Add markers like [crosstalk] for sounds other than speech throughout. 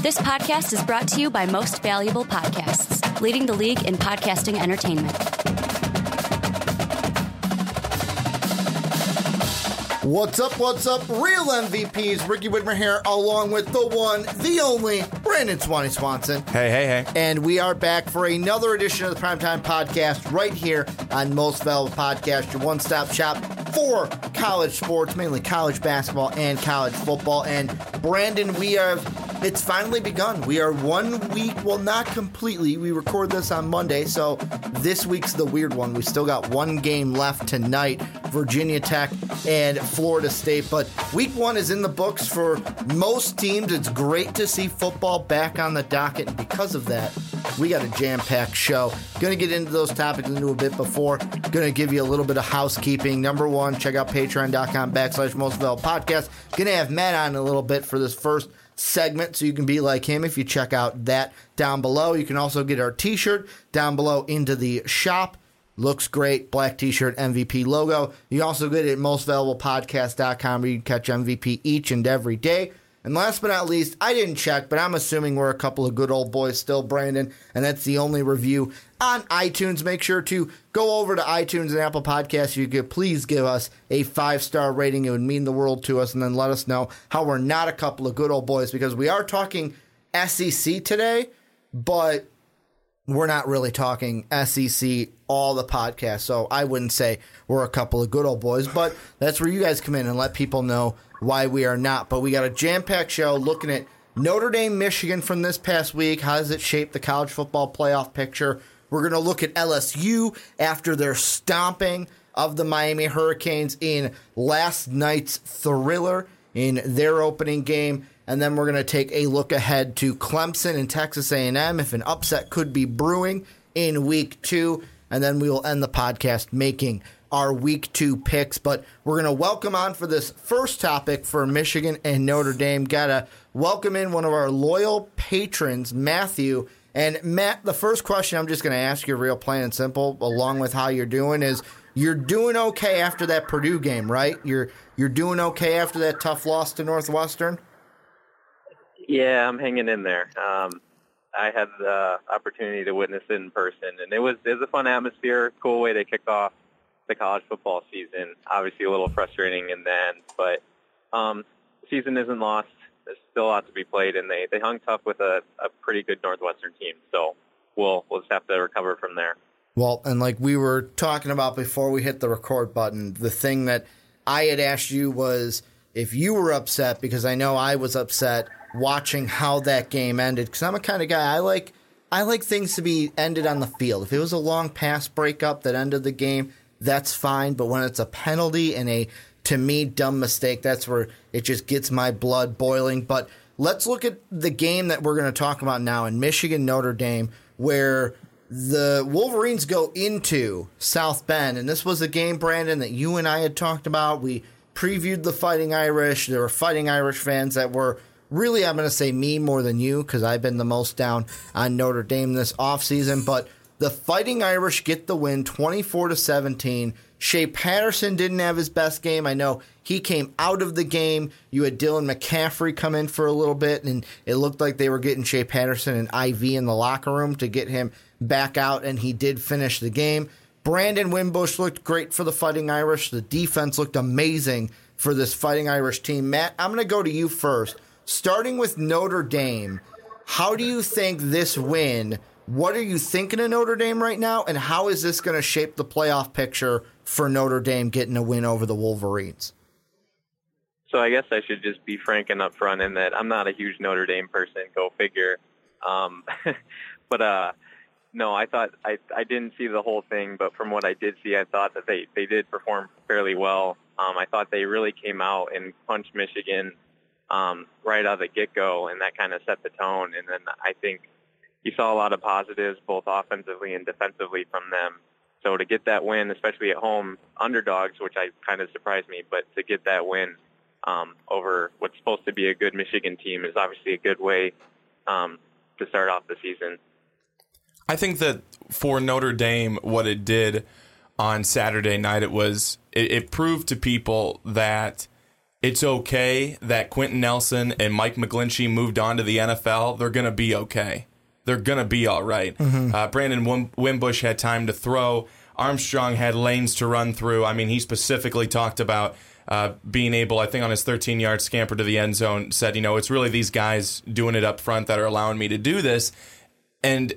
This podcast is brought to you by Most Valuable Podcasts, leading the league in podcasting entertainment. What's up? What's up? Real MVPs. Ricky Widmer here, along with the one, the only Brandon Swanee Swanson. Hey, hey, hey. And we are back for another edition of the Primetime Podcast right here on Most Valuable Podcast, your one stop shop for college sports, mainly college basketball and college football. And Brandon, we have it's finally begun. We are one week, well, not completely. We record this on Monday, so this week's the weird one. We still got one game left tonight Virginia Tech and Florida State. But week one is in the books for most teams. It's great to see football back on the docket. And because of that, we got a jam packed show. Going to get into those topics into a bit before. Going to give you a little bit of housekeeping. Number one, check out patreon.com backslash most podcast. Going to have Matt on a little bit for this first segment so you can be like him if you check out that down below. You can also get our t shirt down below into the shop. Looks great. Black t shirt, MVP logo. You also get it at mostvaluablepodcast.com where you can catch MVP each and every day. And last but not least, I didn't check, but I'm assuming we're a couple of good old boys still, Brandon, and that's the only review on iTunes. Make sure to go over to iTunes and Apple Podcasts. You could please give us a five star rating. It would mean the world to us, and then let us know how we're not a couple of good old boys because we are talking SEC today, but we're not really talking SEC all the podcast. So I wouldn't say we're a couple of good old boys, but that's where you guys come in and let people know why we are not. But we got a jam packed show looking at Notre Dame, Michigan from this past week. How does it shape the college football playoff picture? We're going to look at LSU after their stomping of the Miami Hurricanes in last night's thriller in their opening game. And then we're going to take a look ahead to Clemson and Texas A&M if an upset could be brewing in week 2 and then we will end the podcast making our week 2 picks. But we're going to welcome on for this first topic for Michigan and Notre Dame. Got to welcome in one of our loyal patrons Matthew and Matt the first question I'm just going to ask you real plain and simple along with how you're doing is you're doing okay after that Purdue game, right? You're you're doing okay after that tough loss to Northwestern. Yeah, I'm hanging in there. Um, I had the opportunity to witness it in person, and it was it was a fun atmosphere, cool way to kick off the college football season. Obviously, a little frustrating in the end, but um, season isn't lost. There's still a lot to be played, and they they hung tough with a, a pretty good Northwestern team. So we'll we'll just have to recover from there. Well, and like we were talking about before we hit the record button, the thing that I had asked you was if you were upset because I know I was upset watching how that game ended because I'm a kind of guy I like I like things to be ended on the field. If it was a long pass breakup that ended the game, that's fine. But when it's a penalty and a to me dumb mistake, that's where it just gets my blood boiling. But let's look at the game that we're going to talk about now in Michigan Notre Dame, where the Wolverines go into South Bend, and this was a game, Brandon, that you and I had talked about. We previewed the Fighting Irish. There were Fighting Irish fans that were really, I'm going to say me more than you because I've been the most down on Notre Dame this offseason. But the Fighting Irish get the win 24 to 17. Shea Patterson didn't have his best game. I know he came out of the game. You had Dylan McCaffrey come in for a little bit, and it looked like they were getting Shea Patterson an IV in the locker room to get him back out, and he did finish the game. Brandon Wimbush looked great for the Fighting Irish. The defense looked amazing for this Fighting Irish team. Matt, I'm going to go to you first starting with Notre Dame, how do you think this win? What are you thinking of Notre Dame right now, and how is this going to shape the playoff picture for Notre Dame getting a win over the Wolverines? So I guess I should just be frank and upfront in that I'm not a huge Notre Dame person. Go figure. Um, [laughs] but uh, no, I thought I I didn't see the whole thing, but from what I did see, I thought that they they did perform fairly well. Um, I thought they really came out and punched Michigan um, right out of the get-go, and that kind of set the tone. And then I think you saw a lot of positives, both offensively and defensively, from them. So to get that win, especially at home, underdogs, which I kind of surprised me, but to get that win um, over what's supposed to be a good Michigan team is obviously a good way um, to start off the season. I think that for Notre Dame, what it did on Saturday night, it was it, it proved to people that it's okay that Quenton Nelson and Mike McGlinchey moved on to the NFL. They're going to be okay. They're going to be all right. Uh, Brandon Wim- Wimbush had time to throw. Armstrong had lanes to run through. I mean, he specifically talked about uh, being able, I think on his 13 yard scamper to the end zone, said, you know, it's really these guys doing it up front that are allowing me to do this. And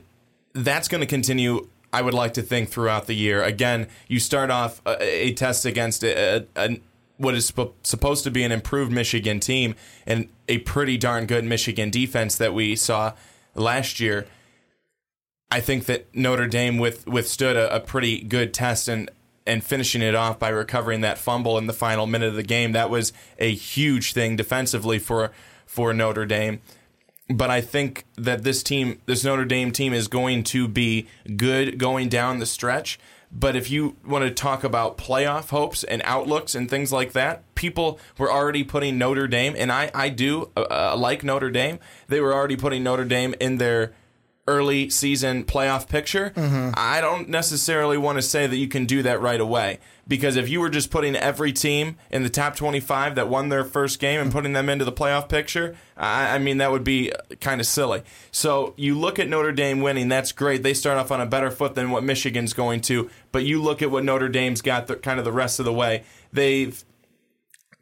that's going to continue. I would like to think throughout the year. Again, you start off a, a test against a, a, what is sp- supposed to be an improved Michigan team and a pretty darn good Michigan defense that we saw last year. I think that Notre Dame with, withstood a, a pretty good test and and finishing it off by recovering that fumble in the final minute of the game. That was a huge thing defensively for for Notre Dame. But I think that this team, this Notre Dame team, is going to be good going down the stretch. But if you want to talk about playoff hopes and outlooks and things like that, people were already putting Notre Dame, and I, I do uh, uh, like Notre Dame. They were already putting Notre Dame in their early season playoff picture. I don't necessarily want to say that you can do that right away because if you were just putting every team in the top 25 that won their first game and putting them into the playoff picture, I, I mean, that would be kind of silly. So you look at Notre Dame winning, that's great. They start off on a better foot than what Michigan's going to, but you look at what Notre Dame's got the, kind of the rest of the way. They've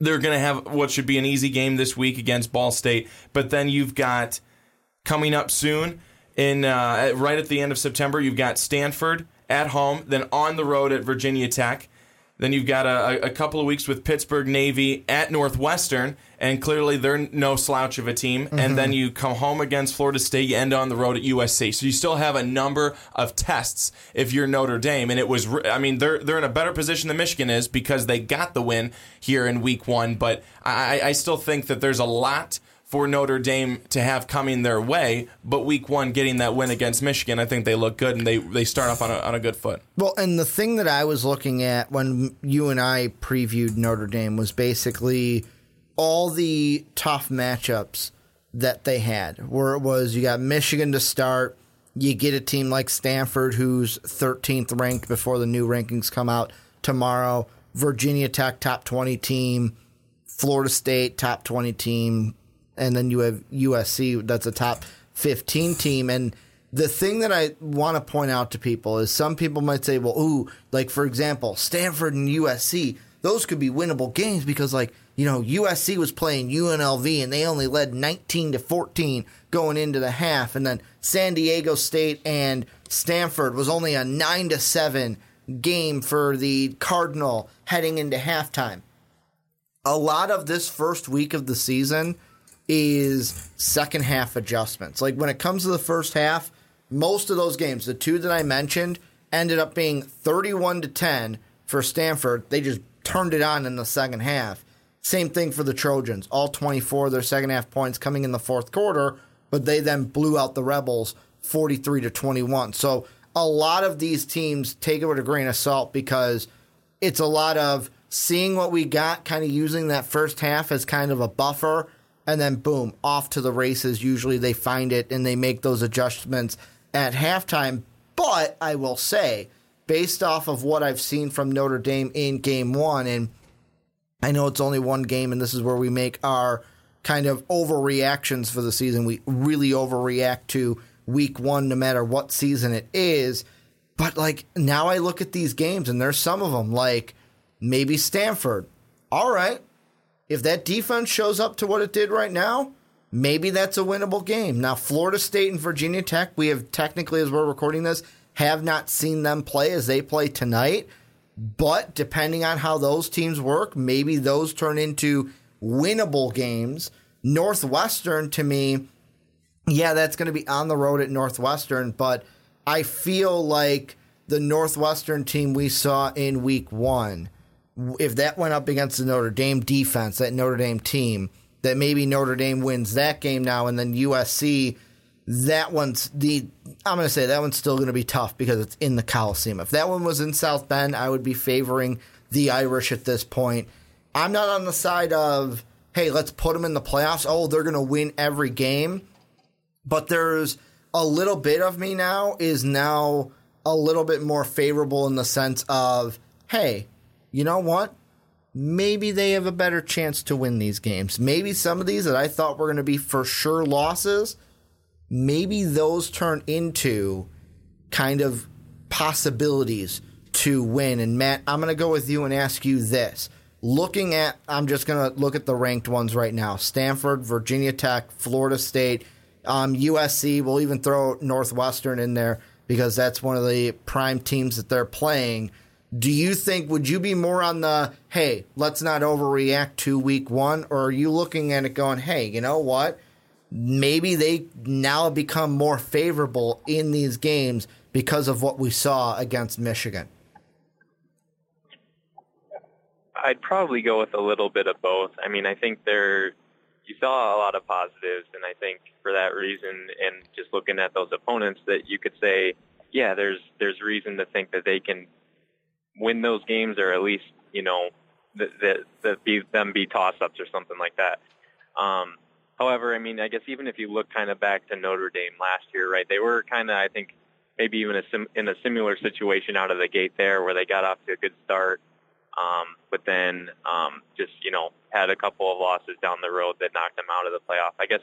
they're going to have what should be an easy game this week against Ball State, but then you've got coming up soon in uh, right at the end of September. You've got Stanford at home, then on the road at Virginia Tech. Then you've got a, a couple of weeks with Pittsburgh Navy at Northwestern, and clearly they're no slouch of a team. And then you come home against Florida State, you end on the road at USC. So you still have a number of tests if you're Notre Dame. And it was, I mean, they're they're in a better position than Michigan is because they got the win here in Week One. But I, I still think that there's a lot for Notre Dame to have coming their way. But week one, getting that win against Michigan, I think they look good and they, they start off on a, on a good foot. Well, and the thing that I was looking at when you and I previewed Notre Dame was basically all the tough matchups that they had, where it was you got Michigan to start, you get a team like Stanford, who's 13th ranked before the new rankings come out tomorrow, Virginia Tech, top 20 team, Florida State, top 20 team, and then you have USC, that's a top 15 team. And the thing that I want to point out to people is some people might say, well, ooh, like for example, Stanford and USC, those could be winnable games because, like, you know, USC was playing UNLV and they only led 19 to 14 going into the half. And then San Diego State and Stanford was only a 9 to 7 game for the Cardinal heading into halftime. A lot of this first week of the season is second half adjustments. Like when it comes to the first half, most of those games, the two that I mentioned, ended up being 31 to 10 for Stanford. They just turned it on in the second half. Same thing for the Trojans. All 24 of their second half points coming in the fourth quarter, but they then blew out the Rebels 43 to 21. So a lot of these teams take it with a grain of salt because it's a lot of seeing what we got, kind of using that first half as kind of a buffer and then boom, off to the races. Usually they find it and they make those adjustments at halftime. But I will say, based off of what I've seen from Notre Dame in game one, and I know it's only one game, and this is where we make our kind of overreactions for the season. We really overreact to week one, no matter what season it is. But like now I look at these games, and there's some of them, like maybe Stanford. All right, if that defense shows up to what it did right now, maybe that's a winnable game. Now, Florida State and Virginia Tech, we have technically, as we're recording this, have not seen them play as they play tonight. But depending on how those teams work, maybe those turn into winnable games. Northwestern, to me, yeah, that's going to be on the road at Northwestern, but I feel like the Northwestern team we saw in week one if that went up against the Notre Dame defense, that Notre Dame team, that maybe Notre Dame wins that game now, and then USC, that one's the. I'm going to say that one's still going to be tough because it's in the Coliseum. If that one was in South Bend, I would be favoring the Irish at this point. I'm not on the side of hey, let's put them in the playoffs. Oh, they're going to win every game, but there's a little bit of me now is now a little bit more favorable in the sense of hey you know what? maybe they have a better chance to win these games. Maybe some of these that I thought were going to be for sure losses, maybe those turn into kind of possibilities to win. And Matt, I'm going to go with you and ask you this. Looking at, I'm just going to look at the ranked ones right now Stanford, Virginia Tech, Florida State, um, USC. We'll even throw Northwestern in there because that's one of the prime teams that they're playing. Do you think, would you be more on the, hey, let's not overreact to week one? Or are you looking at it going, hey, you know what? Maybe they now become more favorable in these games because of what we saw against Michigan? I'd probably go with a little bit of both. I mean, I think there you saw a lot of positives, and I think for that reason, and just looking at those opponents, that you could say, yeah, there's there's reason to think that they can win those games, or at least you know that that, that be them be toss ups or something like that. Um, however, I mean, I guess even if you look kind of back to Notre Dame last year, right? They were kind of, I think, maybe even a sim- in a similar situation out of the gate there, where they got off to a good start, um, but then um, just you know had a couple of losses down the road that knocked them out of the playoff. I guess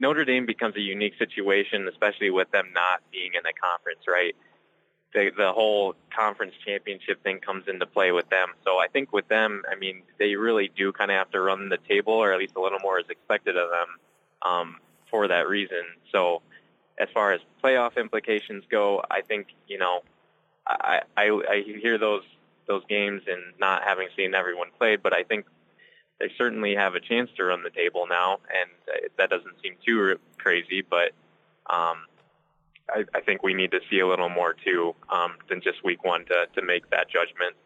Notre Dame becomes a unique situation, especially with them not being in the conference, right? The the whole conference championship thing comes into play with them. So I think with them, I mean, they really do kind of have to run the table, or at least a little more is expected of them um, for that reason. So as far as playoff implications go, I think you know, I I, I hear those those games and not having seen everyone played, but I think they certainly have a chance to run the table now, and that doesn't seem too crazy, but. Um, I, I think we need to see a little more too um, than just week one to, to make that judgment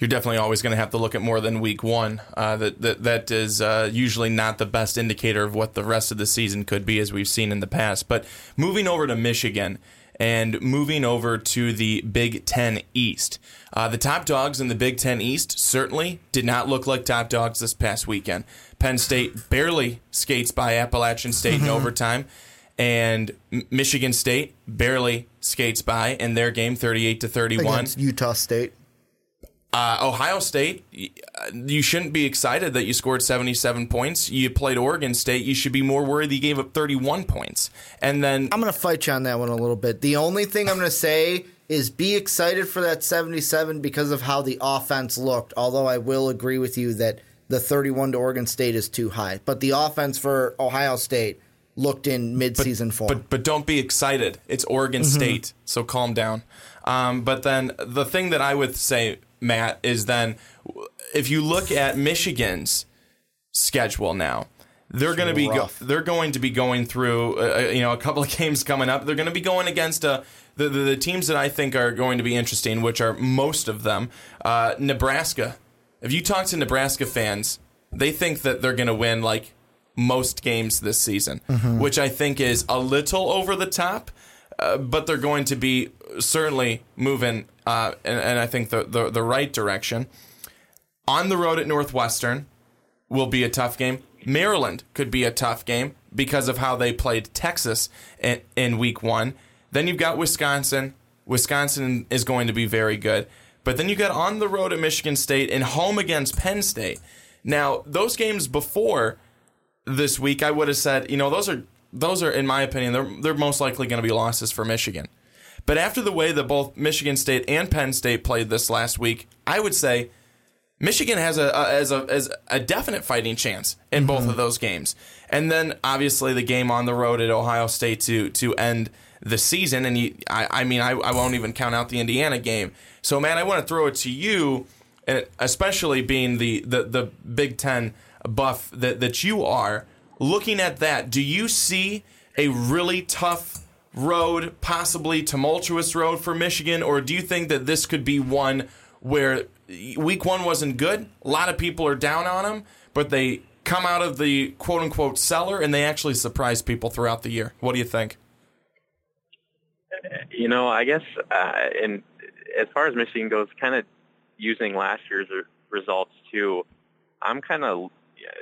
you're definitely always going to have to look at more than week one. Uh, that that that is uh, usually not the best indicator of what the rest of the season could be, as we've seen in the past. But moving over to Michigan and moving over to the Big Ten East, uh, the top dogs in the Big Ten East certainly did not look like top dogs this past weekend. Penn State barely skates by Appalachian State in [laughs] overtime and Michigan State barely skates by in their game, thirty-eight to thirty-one. Against Utah State. Uh, Ohio State, you shouldn't be excited that you scored 77 points. You played Oregon State. You should be more worried you gave up 31 points. And then I'm going to fight you on that one a little bit. The only thing I'm going to say is be excited for that 77 because of how the offense looked. Although I will agree with you that the 31 to Oregon State is too high. But the offense for Ohio State looked in midseason but, form. But but don't be excited. It's Oregon mm-hmm. State, so calm down. Um, but then the thing that I would say, Matt, is then if you look at Michigan's schedule now, they're going to be go, they're going to be going through uh, uh you know a couple of [laughs] games coming up. They're going to be going against uh, the, the, the teams that I think are going to be interesting, which are most of them uh, Nebraska. If you talk to Nebraska fans, they think that they're going to win like most games this season, mm-hmm. which I think is a little over the top. Uh, but they're going to be certainly moving, uh, and, and, I think the, the, the right direction. On the road at Northwestern will be a tough game. Maryland could be a tough game because of how they played Texas in, in week one. Then you've got Wisconsin. Wisconsin is going to be very good. But then you got on the road at Michigan State and home against Penn State. Now, those games before this week, I would have said, you know, those are those are, in my opinion, they're they're most likely going to be losses for Michigan. But after the way that both Michigan State and Penn State played this last week, I would say Michigan has a, a as a as a definite fighting chance in both mm-hmm. of those games. And then obviously the game on the road at Ohio State to to end the season. And you, I, I mean, I, I won't even count out the Indiana game. So, man, I want to throw it to you, especially being the the, the Big Ten buff that, that you are, looking at that, do you see a really tough road, possibly tumultuous road for Michigan, or do you think that this could be one where week one wasn't good? A lot of people are down on them, but they come out of the quote unquote cellar and they actually surprise people throughout the year. What do you think? You know, I guess, uh, and as far as Michigan goes, kind of using last year's results too, I'm kind of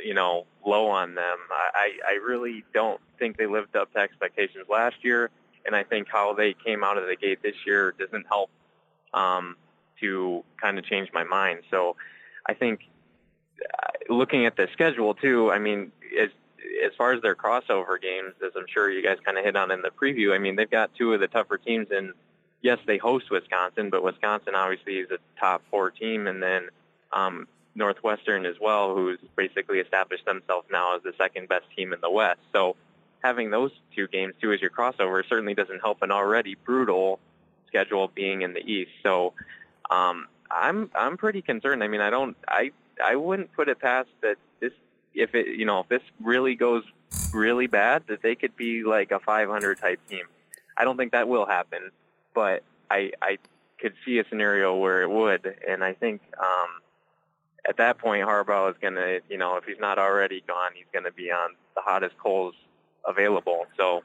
you know, low on them. I, I really don't think they lived up to expectations last year, and I think how they came out of the gate this year doesn't help um, to kind of change my mind. So I think uh, looking at the schedule too, I mean, as as far as their crossover games, as I'm sure you guys kind of hit on in the preview, I mean, they've got two of the tougher teams, and yes, they host Wisconsin, but Wisconsin obviously is a top four team, and then um, Northwestern as well, who's basically established themselves now as the second best team in the West. So having those two games too as your crossover certainly doesn't help an already brutal schedule being in the East. So um, I'm I'm pretty concerned. I mean, I don't I I wouldn't put it past that this if it you know if this really goes really bad that they could be like a 500 type team. I don't think that will happen, but I I could see a scenario where it would, and I think um, at that point Harbaugh is going to you know if he's not already gone, he's going to be on the hottest coals available. So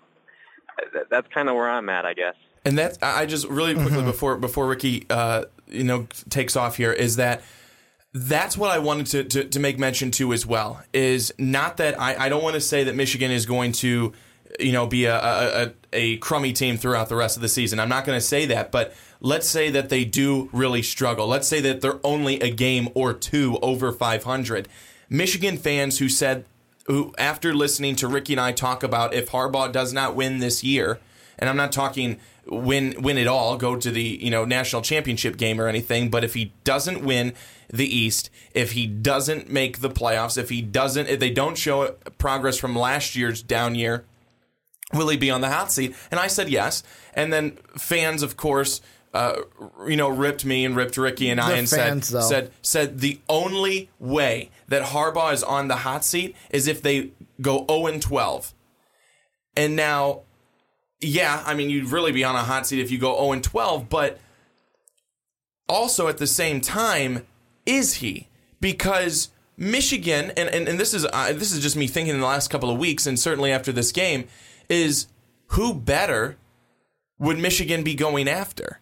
that's kind of where I'm at, I guess. And that I just really quickly mm-hmm. before before Ricky uh, you know takes off here is that that's what I wanted to, to, to, make mention to as well. Is not that I, I don't want to say that Michigan is going to, you know, be a, a, a crummy team throughout the rest of the season. I'm not going to say that, but let's say that they do really struggle. Let's say that they're only a game or two over 500. Michigan fans who said, who after listening to Ricky and I talk about if Harbaugh does not win this year, and I'm not talking win win it all, go to the you know national championship game or anything. But if he doesn't win the East, if he doesn't make the playoffs, if he doesn't, if they don't show progress from last year's down year, will he be on the hot seat? And I said yes. And then fans, of course. Uh, you know, ripped me and ripped Ricky and I, the and fans, said, though. said said the only way that Harbaugh is on the hot seat is if they go 0 and 12. And now yeah, I mean, you'd really be on a hot seat if you go 0 and 12, but also at the same time, is he? Because Michigan, and, and, and this is uh, this is just me thinking in the last couple of weeks, and certainly after this game, is who better would Michigan be going after?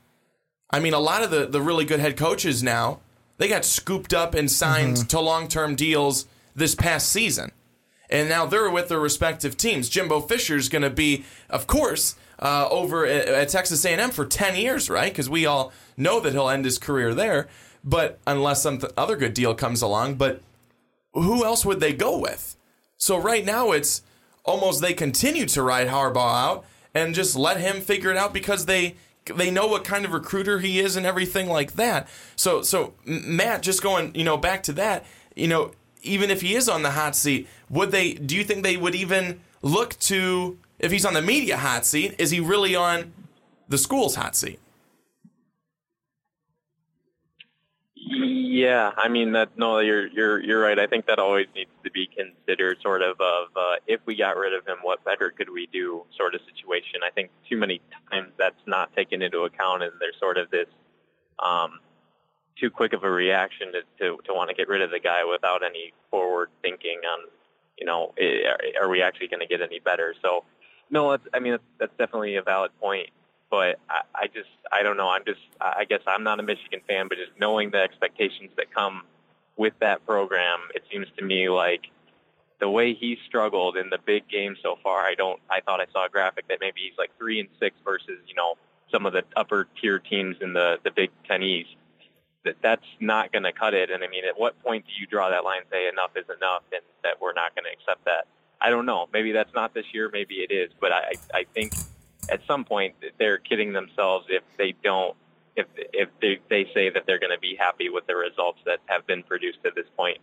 I mean, a lot of the, the really good head coaches now, they got scooped up and signed mm-hmm. to long term deals this past season and now they're with their respective teams. Jimbo Fisher's going to be, of course, uh, over at, at, Texas A&M for 10 years, right? Because we all know that he'll end his career there, but unless some th- other good deal comes along. But who else would they go with? So right now it's almost they continue to ride Harbaugh out and just let him figure it out because they they know what kind of recruiter he is and everything like that. So so Matt, just going you know back to that, you know even if he is on the hot seat, would they? Do you think they would even look to if he's on the media hot seat? Is he really on the school's hot seat? Yeah, I mean that. No, you're you're you're right. I think that always needs to be considered, sort of, of uh, if we got rid of him, what better could we do, sort of situation. I think too many times that's not taken into account, and there's sort of this um, too quick of a reaction to, to, to want to get rid of the guy without any forward thinking on, you know, are we actually going to get any better? So, no, it's, I mean, that's, that's definitely a valid point. But I, I just, I don't know. I'm just, I guess I'm not a Michigan fan, but just knowing the expectations that come with that program, it seems to me like the way he struggled in the big game so far, I don't, I thought I saw a graphic that maybe he's like three and six versus, you know, some of the upper tier teams in the, the Big Ten East that that's not going to cut it. And I mean, at what point do you draw that line and say enough is enough and that we're not going to accept that? I don't know. Maybe that's not this year. Maybe it is. But I, I think at some point they're kidding themselves if they don't, if, if they, they say that they're going to be happy with the results that have been produced at this point.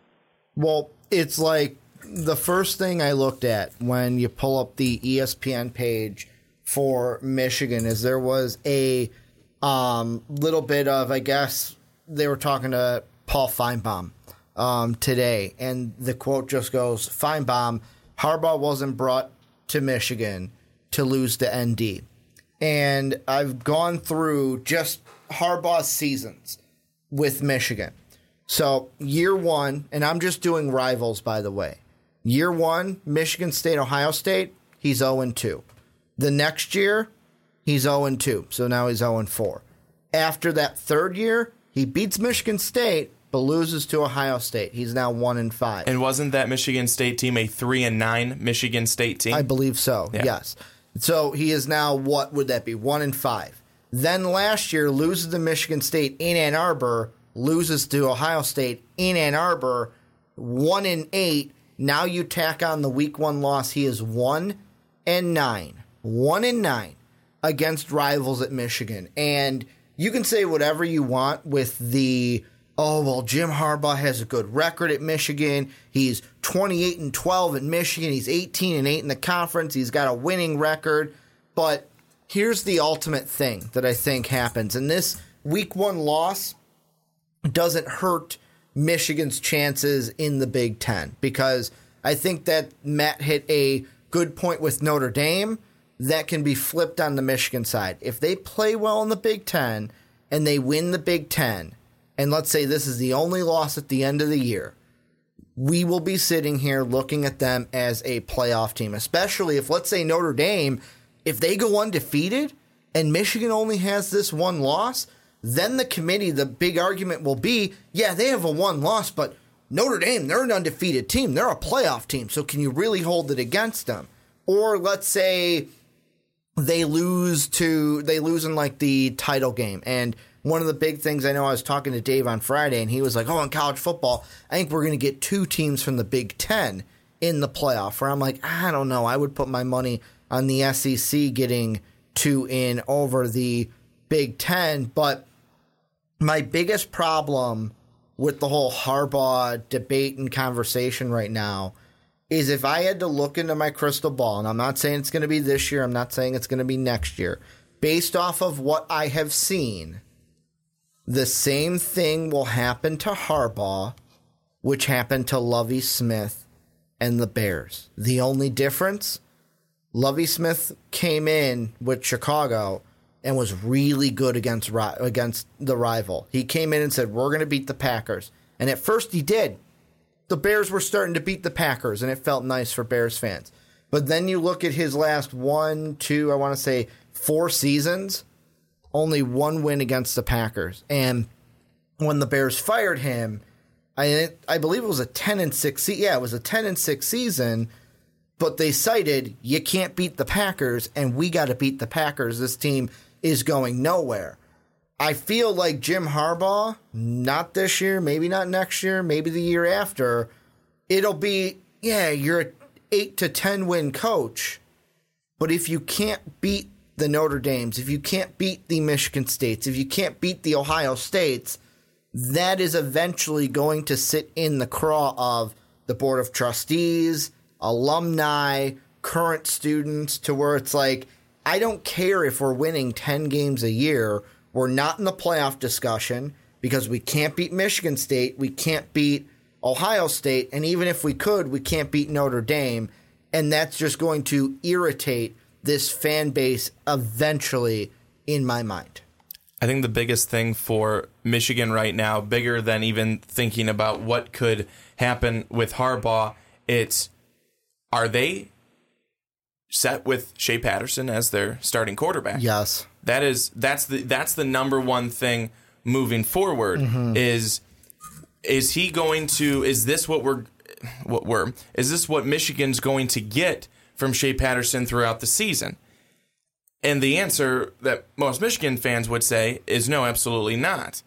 Well, it's like the first thing I looked at when you pull up the ESPN page for Michigan is there was a um, little bit of, I guess, they were talking to Paul Finebaum um, today, and the quote just goes Finebaum, Harbaugh wasn't brought to Michigan to lose the ND. And I've gone through just Harbaugh's seasons with Michigan. So, year one, and I'm just doing rivals, by the way. Year one, Michigan State, Ohio State, he's 0 2. The next year, he's 0 2. So now he's 0 4. After that third year, he beats Michigan State, but loses to Ohio State. He's now one and five. And wasn't that Michigan State team a three and nine Michigan State team? I believe so. Yeah. Yes. So he is now what would that be? One in five. Then last year loses to Michigan State in Ann Arbor, loses to Ohio State in Ann Arbor, one in eight. Now you tack on the week one loss. He is one and nine, one and nine against rivals at Michigan. And you can say whatever you want with the oh well Jim Harbaugh has a good record at Michigan. He's 28 and 12 at Michigan. He's 18 and 8 in the conference. He's got a winning record. But here's the ultimate thing that I think happens. And this week 1 loss doesn't hurt Michigan's chances in the Big 10 because I think that Matt hit a good point with Notre Dame that can be flipped on the Michigan side. If they play well in the Big Ten and they win the Big Ten, and let's say this is the only loss at the end of the year, we will be sitting here looking at them as a playoff team, especially if, let's say, Notre Dame, if they go undefeated and Michigan only has this one loss, then the committee, the big argument will be yeah, they have a one loss, but Notre Dame, they're an undefeated team. They're a playoff team. So can you really hold it against them? Or let's say they lose to they lose in like the title game and one of the big things I know I was talking to Dave on Friday and he was like, "Oh, in college football, I think we're going to get two teams from the Big 10 in the playoff." Where I'm like, "I don't know. I would put my money on the SEC getting two in over the Big 10, but my biggest problem with the whole Harbaugh debate and conversation right now is if I had to look into my crystal ball, and I'm not saying it's going to be this year, I'm not saying it's going to be next year, based off of what I have seen, the same thing will happen to Harbaugh, which happened to Lovie Smith and the Bears. The only difference, Lovie Smith came in with Chicago and was really good against against the rival. He came in and said, "We're going to beat the Packers," and at first he did the Bears were starting to beat the Packers, and it felt nice for Bears fans. But then you look at his last one, two, I want to say four seasons, only one win against the Packers. And when the Bears fired him, I I believe it was a ten and six. Yeah, it was a ten and six season. But they cited you can't beat the Packers, and we got to beat the Packers. This team is going nowhere. I feel like Jim Harbaugh, not this year, maybe not next year, maybe the year after, it'll be, yeah, you're an 8 to 10 win coach. But if you can't beat the Notre Dames, if you can't beat the Michigan States, if you can't beat the Ohio States, that is eventually going to sit in the craw of the Board of Trustees, alumni, current students, to where it's like, I don't care if we're winning 10 games a year. We're not in the playoff discussion because we can't beat Michigan State, we can't beat Ohio State, and even if we could, we can't beat Notre Dame. And that's just going to irritate this fan base eventually, in my mind. I think the biggest thing for Michigan right now, bigger than even thinking about what could happen with Harbaugh, it's are they set with Shea Patterson as their starting quarterback? Yes. That is that's the that's the number one thing moving forward mm-hmm. is is he going to is this what we're what we're is this what Michigan's going to get from Shea Patterson throughout the season? And the answer that most Michigan fans would say is no, absolutely not.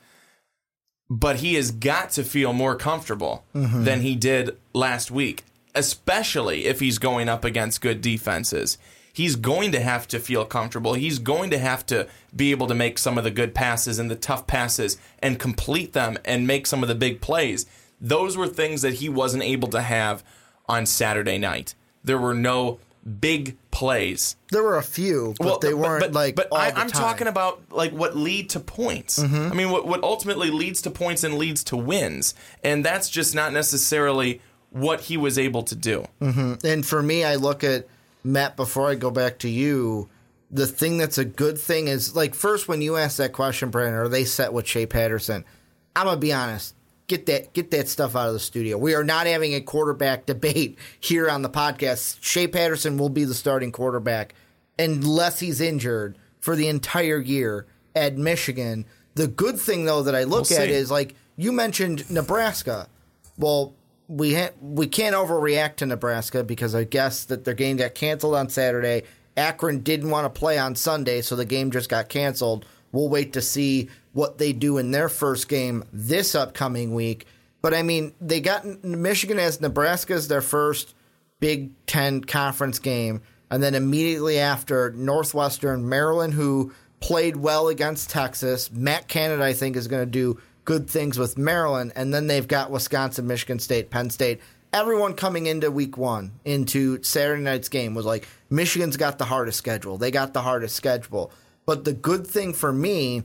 But he has got to feel more comfortable mm-hmm. than he did last week, especially if he's going up against good defenses he's going to have to feel comfortable. He's going to have to be able to make some of the good passes and the tough passes and complete them and make some of the big plays. Those were things that he wasn't able to have on Saturday night. There were no big plays. There were a few, but well, they weren't but, like. But I, am talking about like what lead to points. Mm-hmm. I mean, what what ultimately leads to points and leads to wins, and that's just not necessarily what he was able to do. Mm-hmm. And for me, I look at Matt, before I go back to you, the thing that's a good thing is like first when you ask that question, Brandon, are they set with Shea Patterson? I'm gonna be honest. Get that get that stuff out of the studio. We are not having a quarterback debate here on the podcast. Shea Patterson will be the starting quarterback unless he's injured for the entire year at Michigan. The good thing though that I look we'll at see. is like you mentioned Nebraska. Well, we ha- we can't overreact to Nebraska because I guess that their game got canceled on Saturday. Akron didn't want to play on Sunday, so the game just got canceled. We'll wait to see what they do in their first game this upcoming week. But I mean, they got Michigan as Nebraska as their first Big Ten conference game, and then immediately after Northwestern, Maryland, who played well against Texas. Matt Canada, I think, is going to do good things with Maryland, and then they've got Wisconsin, Michigan State, Penn State. Everyone coming into week one, into Saturday night's game, was like, Michigan's got the hardest schedule. They got the hardest schedule. But the good thing for me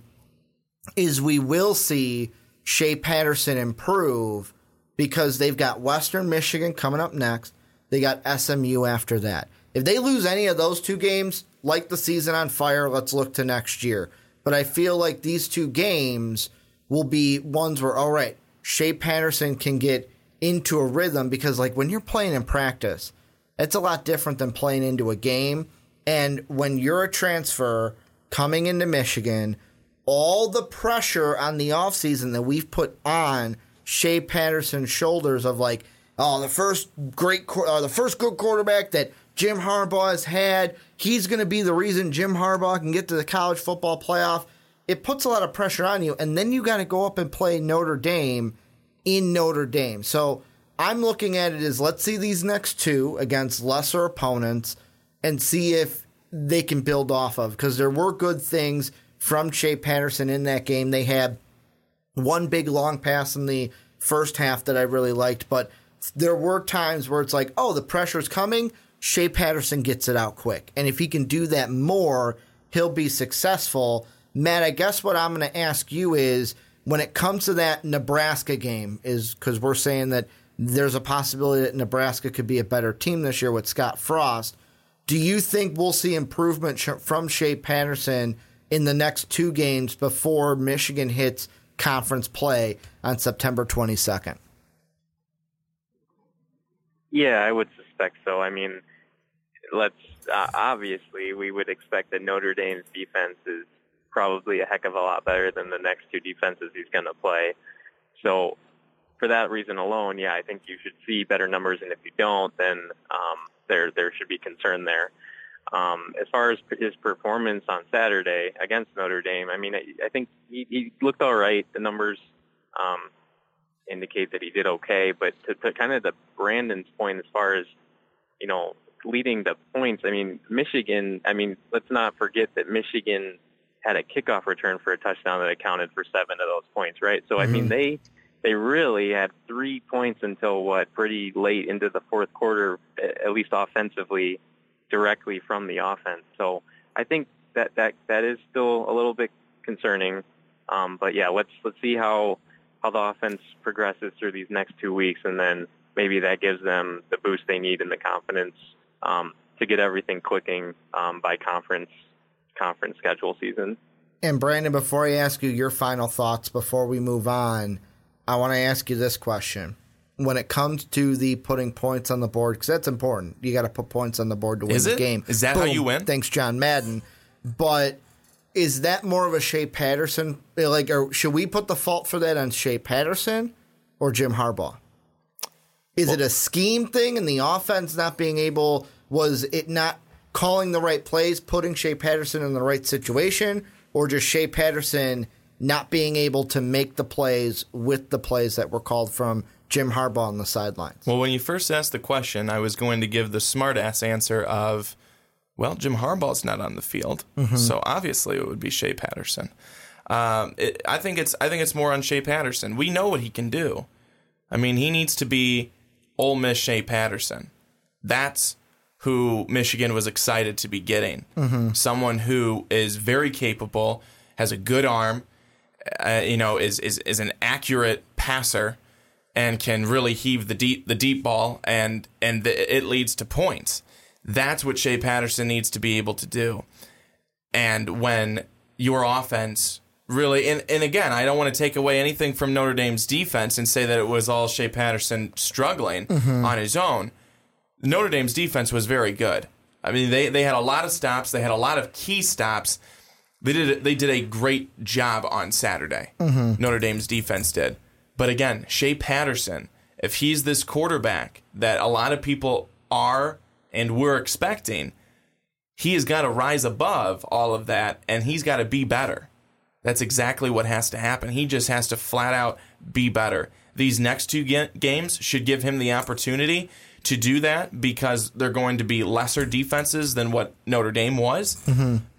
is we will see Shea Patterson improve because they've got Western Michigan coming up next. They got SMU after that. If they lose any of those two games, like the season on fire, let's look to next year. But I feel like these two games will be ones where, all right, Shea Patterson can get into a rhythm because, like, when you're playing in practice, it's a lot different than playing into a game. And when you're a transfer coming into Michigan, all the pressure on the offseason that we've put on Shea Patterson's shoulders of like, oh, the first great, uh, the first good quarterback that Jim Harbaugh has had, he's going to be the reason Jim Harbaugh can get to the college football playoff. It puts a lot of pressure on you, and then you got to go up and play Notre Dame in Notre Dame. So I'm looking at it as let's see these next two against lesser opponents and see if they can build off of because there were good things from Shea Patterson in that game. They had one big long pass in the first half that I really liked, but there were times where it's like, oh, the pressure's coming. Shea Patterson gets it out quick. And if he can do that more, he'll be successful. Matt, I guess what I'm going to ask you is when it comes to that Nebraska game, is because we're saying that there's a possibility that Nebraska could be a better team this year with Scott Frost. Do you think we'll see improvement from Shea Patterson in the next two games before Michigan hits conference play on September 22nd? Yeah, I would suspect so. I mean, let's uh, obviously we would expect that Notre Dame's defense is probably a heck of a lot better than the next two defenses he's going to play. So for that reason alone, yeah, I think you should see better numbers, and if you don't, then um, there there should be concern there. Um, as far as his performance on Saturday against Notre Dame, I mean, I, I think he, he looked all right. The numbers um, indicate that he did okay, but to, to kind of the Brandon's point, as far as you know, leading the points. I mean, Michigan. I mean, let's not forget that Michigan had a kickoff return for a touchdown that accounted for seven of those points, right? So, mm-hmm. I mean, mm-hmm. they they really had three points until what pretty late into the fourth quarter, at least offensively, directly from the offense. So I think that that that is still a little bit concerning. Um, but yeah, let's let's see how how the offense progresses through these next two weeks, and then maybe that gives them the boost they need and the confidence um, to get everything clicking um, by conference conference schedule season. And Brandon, before I ask you your final thoughts, before we move on, I want to ask you this question. When it comes to the putting points on the board, because that's important, you got to put points on the board to win the game. Is that Boom. how you win? Thanks, John Madden. But is that more of a Shea Patterson? Eh, like, or should we put the fault for that on Shea Patterson or Jim Harbaugh? Is well, it a scheme thing and the offense not being able? Was it not calling the right plays, putting Shea Patterson in the right situation, or just Shea Patterson not being able to make the plays with the plays that were called from Jim Harbaugh on the sidelines? Well, when you first asked the question, I was going to give the smartass answer of, well, Jim Harbaugh's not on the field, mm-hmm. so obviously it would be Shea Patterson. Um, it, I think it's I think it's more on Shea Patterson. We know what he can do. I mean, he needs to be Ole Miss Shea Patterson. That's who Michigan was excited to be getting. Mm-hmm. Someone who is very capable, has a good arm, uh, you know, is, is is an accurate passer, and can really heave the deep the deep ball, and and the, it leads to points. That's what Shea Patterson needs to be able to do. And when your offense really and, and again i don't want to take away anything from notre dame's defense and say that it was all shea patterson struggling mm-hmm. on his own notre dame's defense was very good i mean they, they had a lot of stops they had a lot of key stops they did they did a great job on saturday mm-hmm. notre dame's defense did but again shea patterson if he's this quarterback that a lot of people are and we're expecting he has got to rise above all of that and he's got to be better That's exactly what has to happen. He just has to flat out be better. These next two ga- games should give him the opportunity to do that because they're going to be lesser defenses than what Notre Dame was.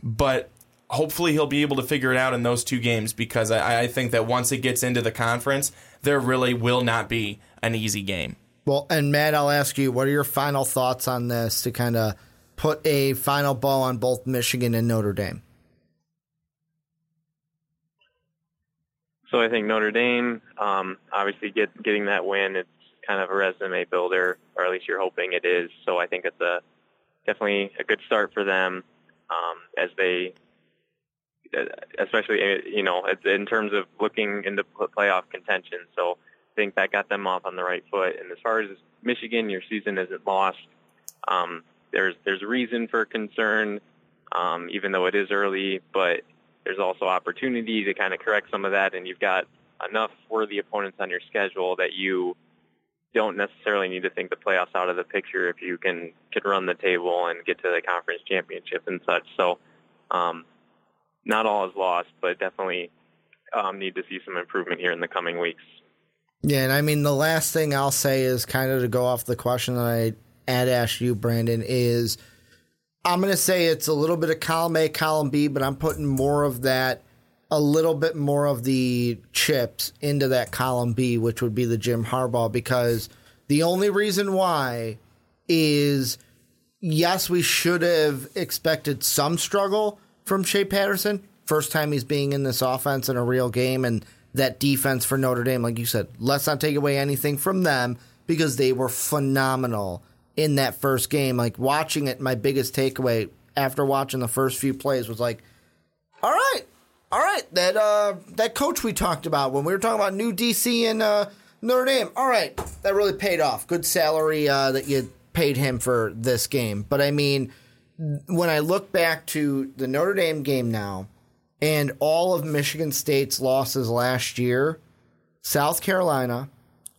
But hopefully he'll be able to figure it out in those two games because I, I think that once it gets into the conference, there really will not be an easy game. Well, and Matt, I'll ask you, what are your final thoughts on this to kind of put a final bow on both Michigan and Notre Dame? So I think Notre Dame, um, obviously get, getting that win, it's kind of a resume builder, or at least you're hoping it is. So I think it's a definitely a good start for them um, as they, especially you know in terms of looking into playoff contention. So I think that got them off on the right foot. And as far as Michigan, your season isn't lost. Um, there's there's reason for concern, um, even though it is early, but there's also opportunity to kind of correct some of that, and you've got enough worthy opponents on your schedule that you don't necessarily need to think the playoffs out of the picture if you can can run the table and get to the conference championship and such. So, um, not all is lost, but definitely um, need to see some improvement here in the coming weeks. Yeah, and I mean the last thing I'll say is kind of to go off the question that I had asked you, Brandon, is I'm going to say it's a little bit of column A, column B, but I'm putting more of that, a little bit more of the chips into that column B, which would be the Jim Harbaugh, because the only reason why is yes, we should have expected some struggle from Shea Patterson. First time he's being in this offense in a real game, and that defense for Notre Dame, like you said, let's not take away anything from them because they were phenomenal in that first game. Like watching it, my biggest takeaway after watching the first few plays was like, all right, all right, that uh, that coach we talked about when we were talking about new DC and uh, Notre Dame. All right, that really paid off. Good salary uh, that you paid him for this game. But I mean, when I look back to the Notre Dame game now and all of Michigan State's losses last year, South Carolina,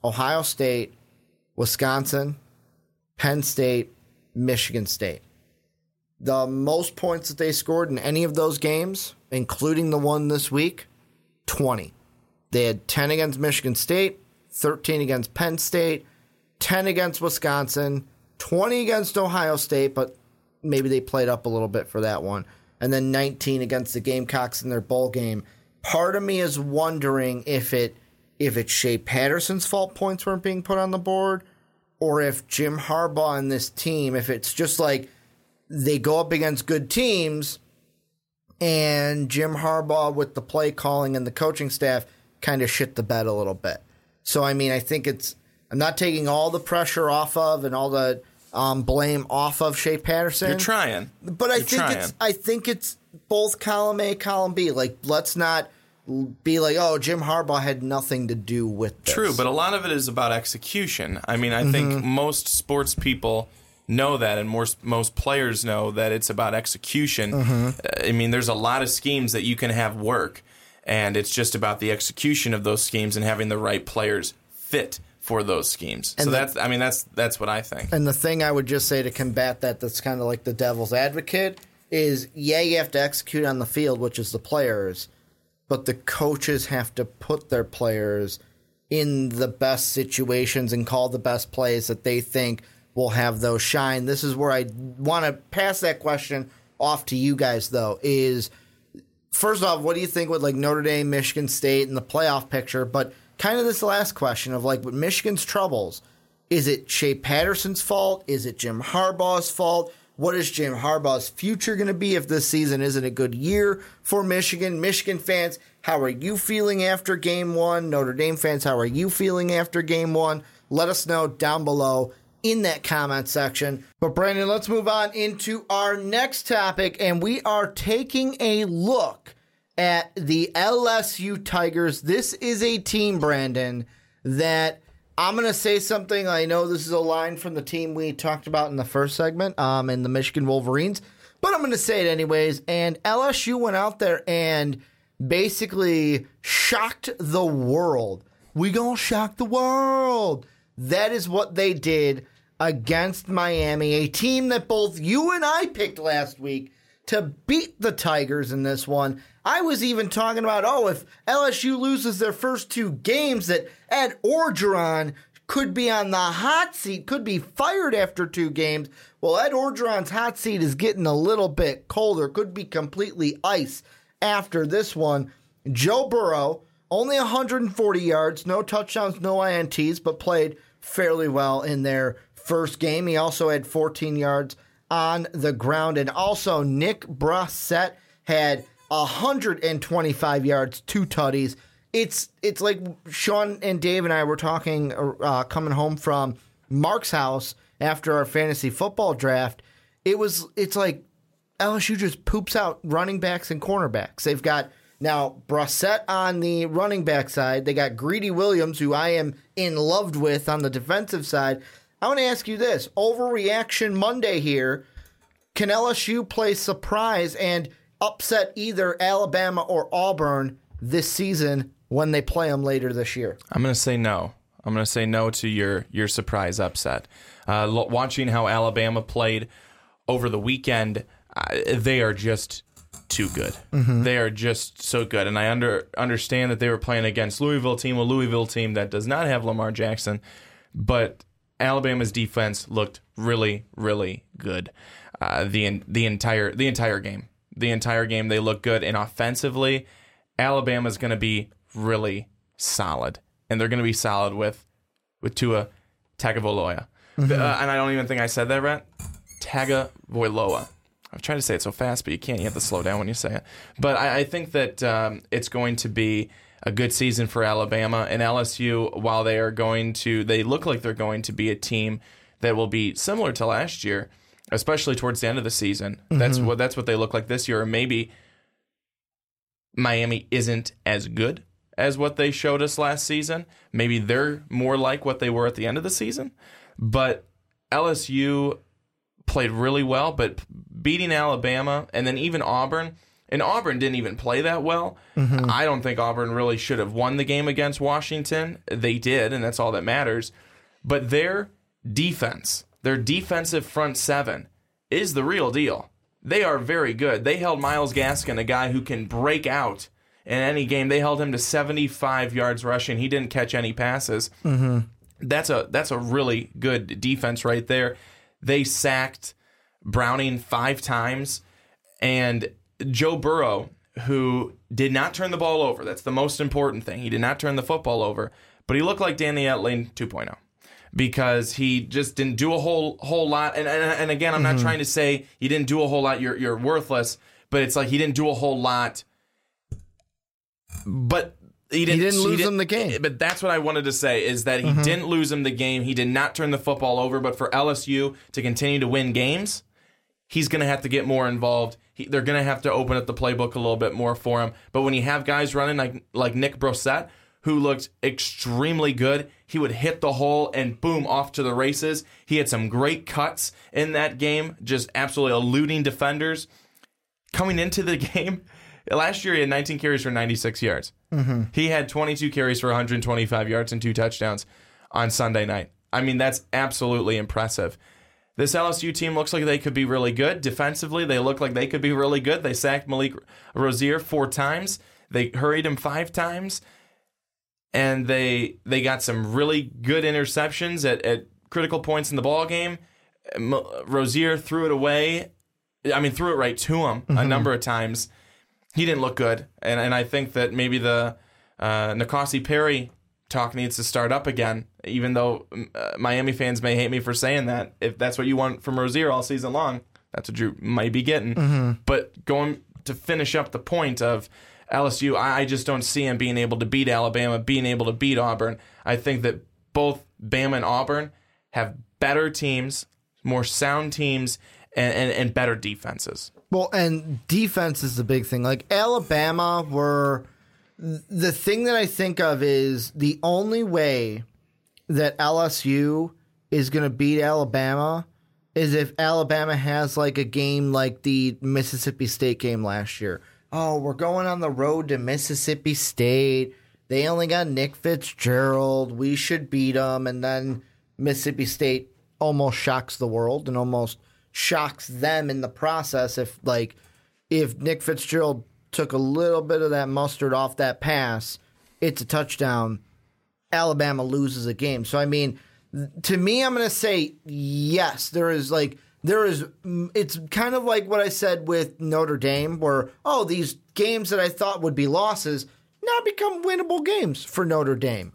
Ohio State, Wisconsin, Penn State, Michigan State. The most points that they scored in any of those games, including the one this week, 20. They had 10 against Michigan State, 13 against Penn State, 10 against Wisconsin, 20 against Ohio State, but maybe they played up a little bit for that one, and then 19 against the Gamecocks in their bowl game. Part of me is wondering if it if it's Shea Patterson's fault points weren't being put on the board or if Jim Harbaugh and this team, if it's just like they go up against good teams and Jim Harbaugh with the play calling and the coaching staff kind of shit the bed a little bit. So, I mean, I think it's, I'm not taking all the pressure off of and all the um, blame off of Shea Patterson. You're trying. But I You're think trying. it's, I think it's both column A, column B. Like, let's not be like, oh, Jim Harbaugh had nothing to do with this. True, but a lot of it is about execution. I mean, I think most sports people know that, and most most players know that it's about execution. Uh, I mean, there's a lot of schemes that you can have work, and it's just about the execution of those schemes and having the right players fit for those schemes. so the- that's, I mean, that's that's what I think. And the thing I would just say to combat that, that's kind of like the devil's advocate, is yeah, you have to execute on the field, which is the players, but the coaches have to put their players in the best situations and call the best plays that they think will have those shine. This is where I want to pass that question off to you guys, though, is first off, what do you think with like Notre Dame, Michigan State, and the playoff picture? But kind of this last question of like with Michigan's troubles, is it Shea Patterson's fault? Is it Jim Harbaugh's fault? What is Jim Harbaugh's future going to be if this season isn't a good year for Michigan? Michigan fans, how are you feeling after game one? Notre Dame fans, how are you feeling after game one? Let us know down below in that comment section. But Brandon, let's move on into our next topic, and we are taking a look at the LSU Tigers. This is a team, Brandon, that I'm going to say something. I know this is a line from the team we talked about in the first segment, um, in the Michigan Wolverines, but I'm going to say it anyways. And LSU went out there and basically shocked the world. We gonna shock the world. That is what they did against Miami, a team that both you and I picked last week to beat the Tigers in this one. I was even talking about, oh, if LSU loses their first two games, that Ed Orgeron could be on the hot seat, could be fired after two games. Well, Ed Orgeron's hot seat is getting a little bit colder, could be completely ice after this one. Joe Burrow, only 140 yards, no touchdowns, no INTs, but played fairly well in their first game. He also had 14 yards on the ground. And also, Nick Brossette had 125 yards, two tutties. It's it's like Sean and Dave and I were talking uh, coming home from Mark's house after our fantasy football draft. It was it's like LSU just poops out running backs and cornerbacks. They've got now Brossette on the running back side. They got Greedy Williams, who I am in love with on the defensive side. I want to ask you this: overreaction Monday here. Can LSU play surprise and upset either Alabama or Auburn this season when they play them later this year? I'm going to say no. I'm going to say no to your your surprise upset. Uh, watching how Alabama played over the weekend, uh, they are just too good. Mm-hmm. They are just so good, and I under understand that they were playing against Louisville team, a Louisville team that does not have Lamar Jackson, but Alabama's defense looked really, really good. Uh, the the entire the entire game, the entire game, they look good, and offensively, Alabama's going to be really solid, and they're going to be solid with with Tua Tagovailoa. Mm-hmm. Uh, and I don't even think I said that right. Tagovailoa. I'm trying to say it so fast, but you can't. You have to slow down when you say it. But I, I think that um, it's going to be a good season for Alabama and LSU. While they are going to, they look like they're going to be a team that will be similar to last year, especially towards the end of the season. Mm-hmm. That's what that's what they look like this year. Or maybe Miami isn't as good as what they showed us last season. Maybe they're more like what they were at the end of the season. But LSU played really well, but beating Alabama and then even Auburn, and Auburn didn't even play that well. Mm-hmm. I don't think Auburn really should have won the game against Washington. They did, and that's all that matters. But their defense, their defensive front seven, is the real deal. They are very good. They held Myles Gaskin, a guy who can break out in any game. They held him to 75 yards rushing. He didn't catch any passes. Mm-hmm. That's a that's a really good defense right there. They sacked Browning five times, and Joe Burrow, who did not turn the ball over. That's the most important thing. He did not turn the football over, but he looked like Danny Etling 2.0 because he just didn't do a whole whole lot. And and, and again, I'm mm-hmm. not trying to say he didn't do a whole lot. You're you're worthless, but it's like he didn't do a whole lot. But he didn't, he didn't lose he didn't, him the game. But that's what I wanted to say is that he mm-hmm. didn't lose him the game. He did not turn the football over. But for LSU to continue to win games, he's going to have to get more involved. He, they're going to have to open up the playbook a little bit more for him. But when you have guys running like like Nick Brossette, who looked extremely good, he would hit the hole and boom off to the races. He had some great cuts in that game, just absolutely eluding defenders. Coming into the [laughs] game, last year he had 19 carries for 96 yards. Mm-hmm. He had 22 carries for 125 yards and two touchdowns on Sunday night. I mean, that's absolutely impressive. This LSU team looks like they could be really good. Defensively, they look like they could be really good. They sacked Malik Rosier four times. They hurried him five times. And they they got some really good interceptions at, at critical points in the ball game. Rosier threw it away. I mean, threw it right to him mm-hmm. a number of times he didn't look good, and and I think that maybe the uh, Perry talk needs to start up again. Even though uh, Miami fans may hate me for saying that, if that's what you want from Rosier all season long, that's what you might be getting. Mm-hmm. But going to finish up the point of LSU, I, I just don't see him being able to beat Alabama, being able to beat Auburn. I think that both Bama and Auburn have better teams, more sound teams, and, and, and better defenses. Well, and defense is the big thing. Like Alabama were the thing that I think of is the only way that LSU is going to beat Alabama is if Alabama has like a game like the Mississippi State game last year. Oh, we're going on the road to Mississippi State. They only got Nick Fitzgerald. We should beat them. And then Mississippi State almost shocks the world and almost shocks them in the process if like if Nick Fitzgerald took a little bit of that mustard off that pass, it's a touchdown. Alabama loses a game. So I mean, to me, I'm going to say yes. There is like there is. Mm, it's kind of like what I said with Notre Dame, where oh, these games that I thought would be losses now become winnable games for Notre Dame.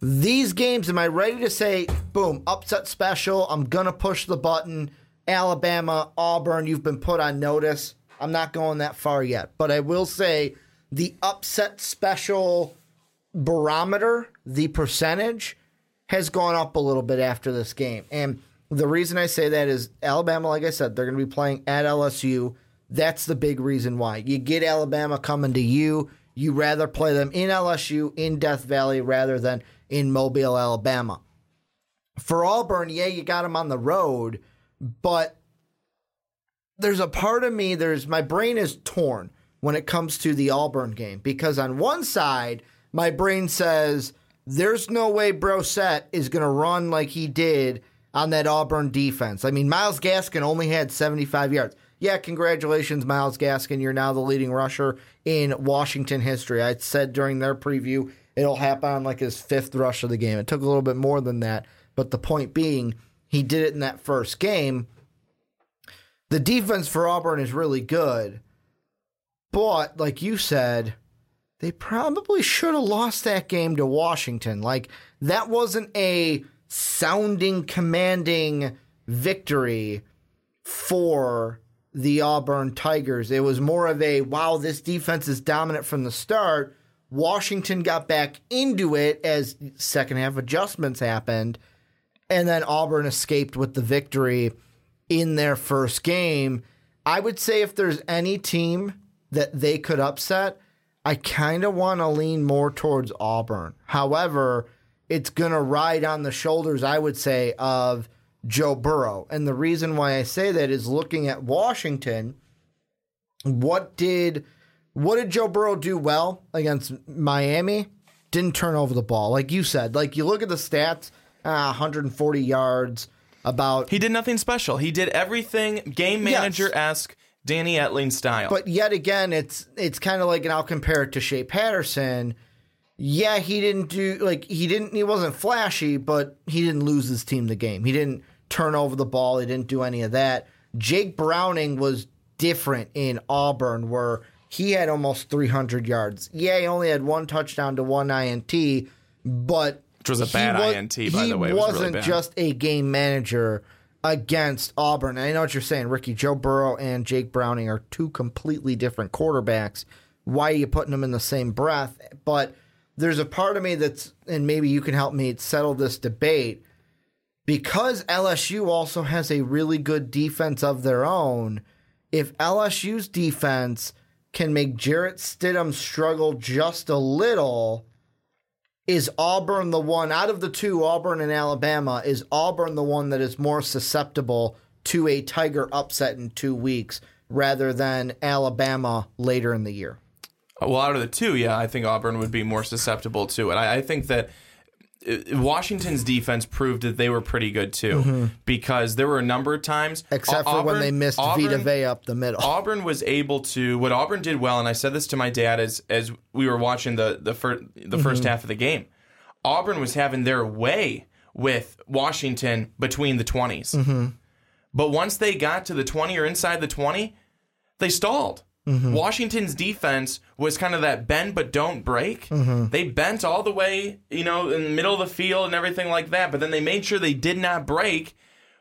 These games, am I ready to say, boom, upset special? I'm gonna push the button. Alabama, Auburn, you've been put on notice. I'm not going that far yet, but I will say the upset special barometer, the percentage, has gone up a little bit after this game. And the reason I say that is Alabama, like I said, they're going to be playing at LSU. That's the big reason why. You get Alabama coming to you. You rather play them in LSU, in Death Valley, rather than in Mobile, Alabama. For Auburn, yeah, you got them on the road, but there's a part of me, there's my brain is torn when it comes to the Auburn game because on one side, my brain says there's no way Brossette is going to run like he did on that Auburn defense. I mean, Myles Gaskin only had 75 yards. Yeah, congratulations, Myles Gaskin. You're now the leading rusher in Washington history. I said during their preview it'll happen on like his fifth rush of the game. It took a little bit more than that, but the point being, he did it in that first game. The defense for Auburn is really good, but like you said, they probably should have lost that game to Washington. Like, that wasn't a sounding, commanding victory for the Auburn Tigers. It was more of a wow, this defense is dominant from the start. Washington got back into it as second half adjustments happened, and then Auburn escaped with the victory in their first game. I would say if there's any team that they could upset, I kind of want to lean more towards Auburn. However, it's going to ride on the shoulders, I would say, of Joe Burrow. And the reason why I say that is looking at Washington, what did what did Joe Burrow do well against Miami? Didn't turn over the ball. Like you said, like you look at the stats, uh, 140 yards, about He did nothing special. He did everything game manager esque Danny Etling style. But yet again, it's it's kind of like, and I'll compare it to Shea Patterson. Yeah, he didn't do like he didn't he wasn't flashy, but he didn't lose his team the game. He didn't turn over the ball. He didn't do any of that. Jake Browning was different in Auburn, where he had almost 300 yards. Yeah, he only had one touchdown to one INT, but which was a bad was, INT by the way. He was wasn't really just a game manager against Auburn. And I know what you're saying, Ricky. Joe Burrow and Jake Browning are two completely different quarterbacks. Why are you putting them in the same breath? But there's a part of me that's, and maybe you can help me settle this debate. Because LSU also has a really good defense of their own, if LSU's defense can make Jarrett Stidham struggle just a little, is Auburn the one out of the two, Auburn and Alabama, is Auburn the one that is more susceptible to a Tiger upset in two weeks rather than Alabama later in the year? Well, out of the two, yeah, I think Auburn would be more susceptible to it. I, I think that uh, Washington's defense proved that they were pretty good too, mm-hmm. because there were a number of times, except for when they missed Auburn, Vita Vea up the middle. [laughs] Auburn was able to. What Auburn did well, and I said this to my dad as as we were watching the the, fir- the 1st mm-hmm. half of the game. Auburn was having their way with Washington between the 20s. Mm-hmm. But once they got to the 20 or inside the 20, they stalled. Mm-hmm. Washington's defense was kind of that bend but don't break. Mm-hmm. They bent all the way, you know, in the middle of the field and everything like that, but then they made sure they did not break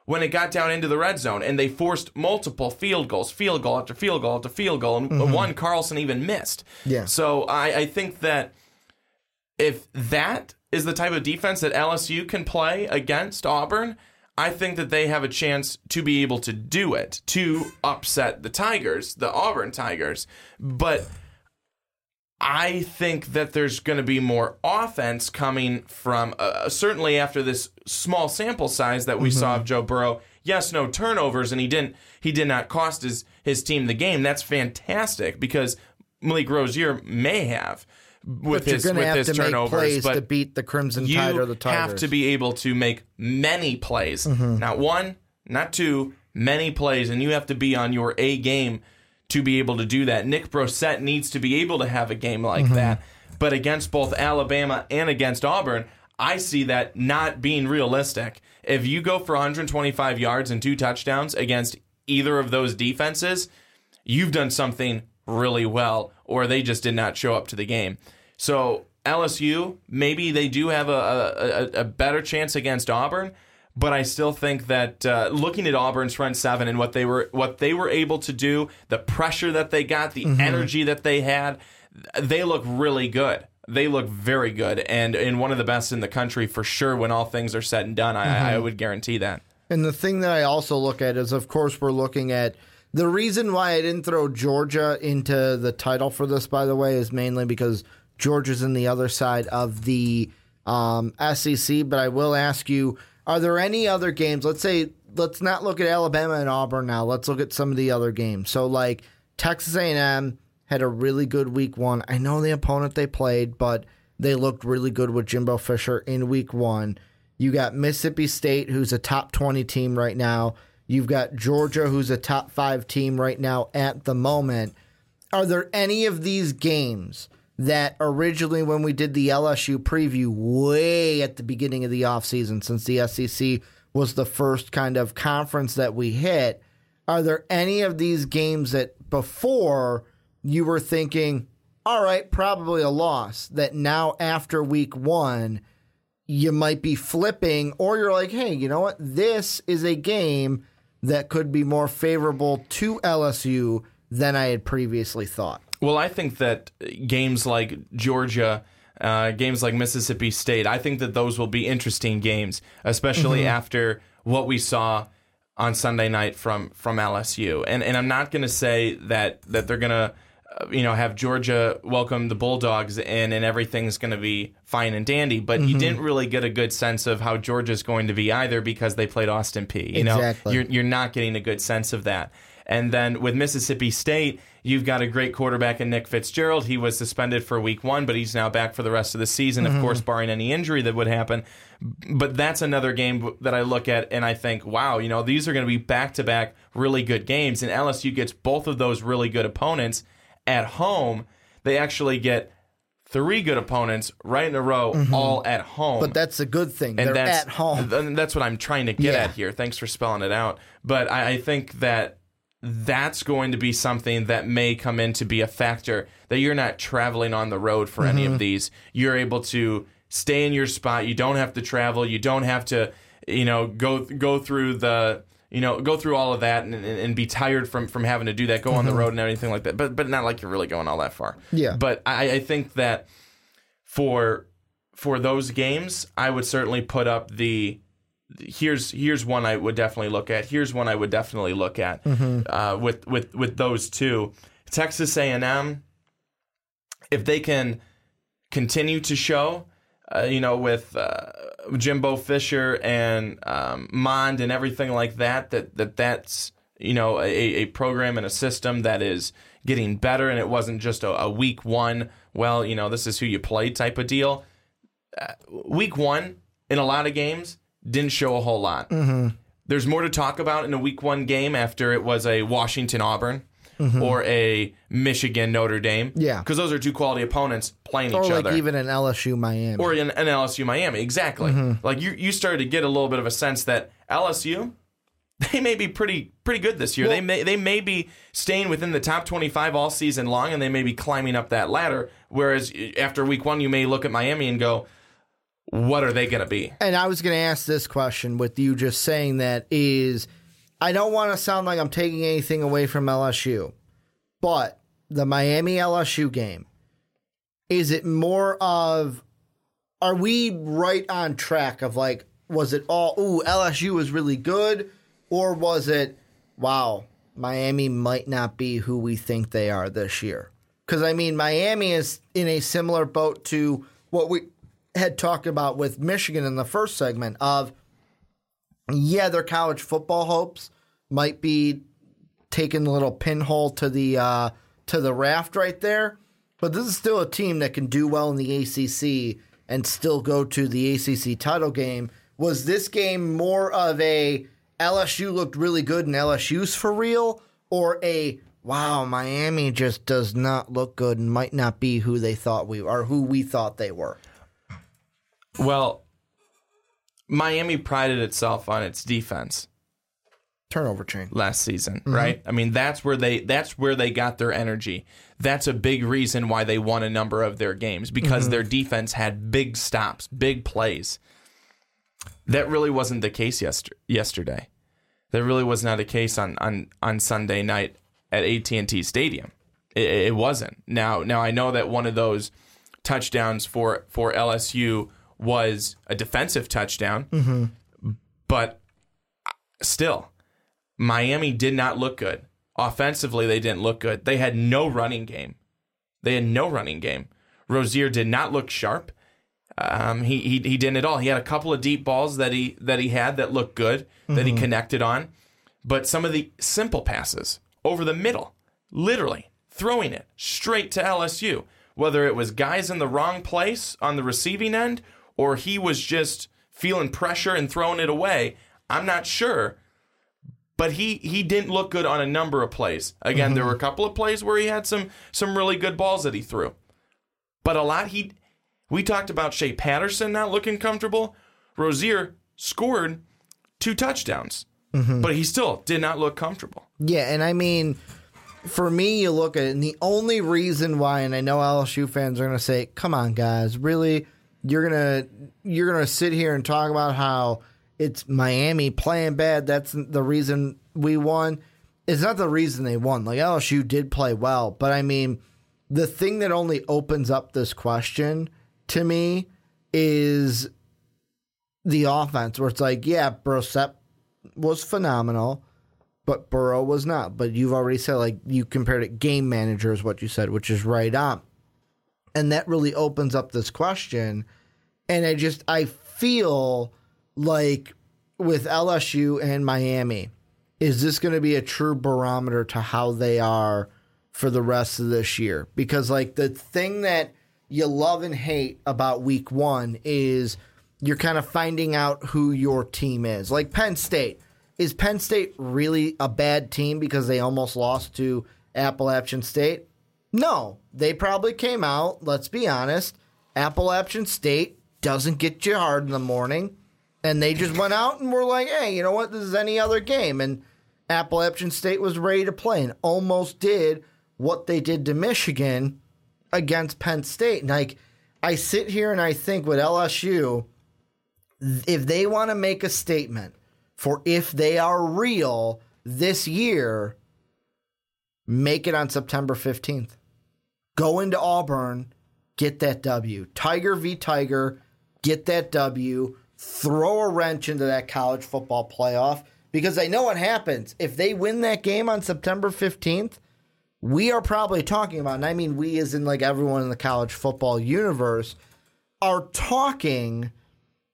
when it got down into the red zone and they forced multiple field goals, field goal after field goal after field goal, and mm-hmm. one Carlson even missed. Yeah. So I, I think that if that is the type of defense that LSU can play against Auburn, I think that they have a chance to be able to do it, to upset the Tigers, the Auburn Tigers. But I think that there's going to be more offense coming from uh, certainly after this small sample size that we mm-hmm. saw of Joe Burrow. Yes, no turnovers, and he didn't. He did not cost his his team the game. That's fantastic because Malik Rosier may have with his with his turnovers, but to beat the Crimson Tide or the Tigers. have to be able to make many plays, mm-hmm. not one, not two, many plays, and you have to be on your A game to be able to do that. Nick Brossette needs to be able to have a game like that. But against both Alabama and against Auburn, I see that not being realistic. If you go for 125 yards and two touchdowns against either of those defenses, you've done something really well, or they just did not show up to the game. So LSU, maybe they do have a, a, a better chance against Auburn, but I still think that uh, looking at Auburn's front seven and what they were what they were able to do, the pressure that they got, the energy that they had, they look really good. They look very good, and and one of the best in the country for sure. When all things are said and done, I, I would guarantee that. And the thing that I also look at is, of course, we're looking at the reason why I didn't throw Georgia into the title for this, by the way, is mainly because Georgia's in the other side of the um, SEC. But I will ask you: Are there any other games? Let's say, let's not look at Alabama and Auburn now. Let's look at some of the other games. So, like Texas A&M had a really good week one. I know the opponent they played, but they looked really good with Jimbo Fisher in week one. You got Mississippi State, who's a top 20 team right now. You've got Georgia, who's a top five team right now at the moment. Are there any of these games that originally, when we did the LSU preview way at the beginning of the offseason, since the SEC was the first kind of conference that we hit, are there any of these games that before you were thinking, all right, probably a loss, that now after week one, you might be flipping, or you're like, hey, you know what? This is a game that could be more favorable to LSU than I had previously thought. Well, I think that games like Georgia, uh, games like Mississippi State, I think that those will be interesting games, especially after what we saw on Sunday night from from LSU. And and I'm not going to say that that they're going to you know have Georgia welcome the Bulldogs in and everything's going to be fine and dandy, but you mm-hmm. didn't really get a good sense of how Georgia's going to be either because they played Austin Peay You know, you're you're not getting a good sense of that. And then with Mississippi State, you've got a great quarterback in Nick Fitzgerald. He was suspended for week one, but he's now back for the rest of the season, of mm-hmm. course, barring any injury that would happen. But that's another game that I look at and I think, wow, you know, these are going to be back to back really good games. And LSU gets both of those really good opponents at home. They actually get three good opponents right in a row, all at home But that's a good thing. and They're at home. and that's what I'm trying to get Yeah. at here. Thanks for spelling it out. But I, I think that that's going to be something that may come in to be a factor that you're not traveling on the road for any Mm-hmm. of these. You're able to stay in your spot. You don't have to travel. You don't have to, you know, go go through the you know, go through all of that and, and, and be tired from, from having to do that, go on the road and everything like that. But but not like you're really going all that far. Mm-hmm. Yeah. But I, I think that for for those games, I would certainly put up the here's here's one I would definitely look at. Here's one I would definitely look at uh, with with with those two. Texas A and M, if they can continue to show, uh, you know, with uh, Jimbo Fisher and um, Mond and everything like that, that that that's you know a, a program and a system that is getting better, and it wasn't just a, a week one. Well, you know, this is who you play type of deal. Uh, week one in a lot of games didn't show a whole lot. There's more to talk about in a week one game after it was a Washington Auburn. Or a Michigan Notre Dame, Yeah. because those are two quality opponents playing or each like other even an LSU Miami. or in an LSU Miami. Exactly. Mm-hmm. Like you, you started to get a little bit of a sense that LSU, [laughs] they may be pretty pretty good this year. they may they may be staying within the top twenty five all season long, and they may be climbing up that ladder. Whereas after week one, you may look at Miami and go, "What are they going to be?" And I was going to ask this question with you just saying that is I don't want to sound like I'm taking anything away from LSU, but the Miami LSU game, is it more of are we right on track of like was it all ooh LSU was really good or was it wow Miami might not be who we think they are this year? Because I mean Miami is in a similar boat to what we had talked about with Michigan in the first segment of yeah their college football hopes might be taking a little pinhole to the uh, to the raft right there. But this is still a team that can do well in the ACC and still go to the ACC title game. Was this game more of a LSU looked really good and LSU's for real, or a wow, Miami just does not look good and might not be who they thought we or who we thought they were. Well, Miami prided itself on its defense Turnover chain. last season, mm-hmm. right? I mean, that's where they that's where they got their energy. That's a big reason why they won a number of their games because mm-hmm. their defense had big stops, big plays. That really wasn't the case yester- yesterday. That really was not a case on on on Sunday night at AT&T Stadium. It, it wasn't. Now now I know that one of those touchdowns for for LSU was a defensive touchdown, but still Miami did not look good. Offensively, they didn't look good. They had no running game. They had no running game. Rosier did not look sharp. Um, he, he he didn't at all. He had a couple of deep balls that he that he had that looked good that he connected on, but some of the simple passes over the middle, literally throwing it straight to LSU. Whether it was guys in the wrong place on the receiving end or he was just feeling pressure and throwing it away, I'm not sure but he he didn't look good on a number of plays. Again, there mm-hmm. were a couple of plays where he had some some really good balls that he threw. But a lot he we talked about Shea Patterson not looking comfortable. Rosier scored two touchdowns. Mm-hmm. But he still did not look comfortable. Yeah, and I mean, for me, you look at it, and the only reason why, and I know LSU fans are going to say, "Come on, guys, really? You're gonna you're gonna sit here and talk about how it's Miami playing bad? That's the reason we won." It's not the reason they won. Like LSU did play well, but I mean, the thing that only opens up this question to me is the offense, where it's like, yeah, Brossette was phenomenal but Burrow was not. But you've already said like you compared it game manager is what you said, which is right on. And that really opens up this question. And I just I feel like with LSU and Miami, is this going to be a true barometer to how they are for the rest of this year? Because like the thing that you love and hate about week 1 is you're kind of finding out who your team is. Like Penn State is Penn State really a bad team because they almost lost to Appalachian State? No, they probably came out, let's be honest. Appalachian State doesn't get you hard in the morning. And they just went out and were like, hey, you know what? This is any other game. And Appalachian State was ready to play and almost did what they did to Michigan against Penn State. And like, I sit here and I think with LSU, if they want to make a statement for if they are real this year, make it on September 15th. Go into Auburn, get that W. Tiger v. Tiger, get that W. Throw a wrench into that college football playoff because I know what happens. If they win that game on September 15th, we are probably talking about, and I mean we as in like everyone in the college football universe, are talking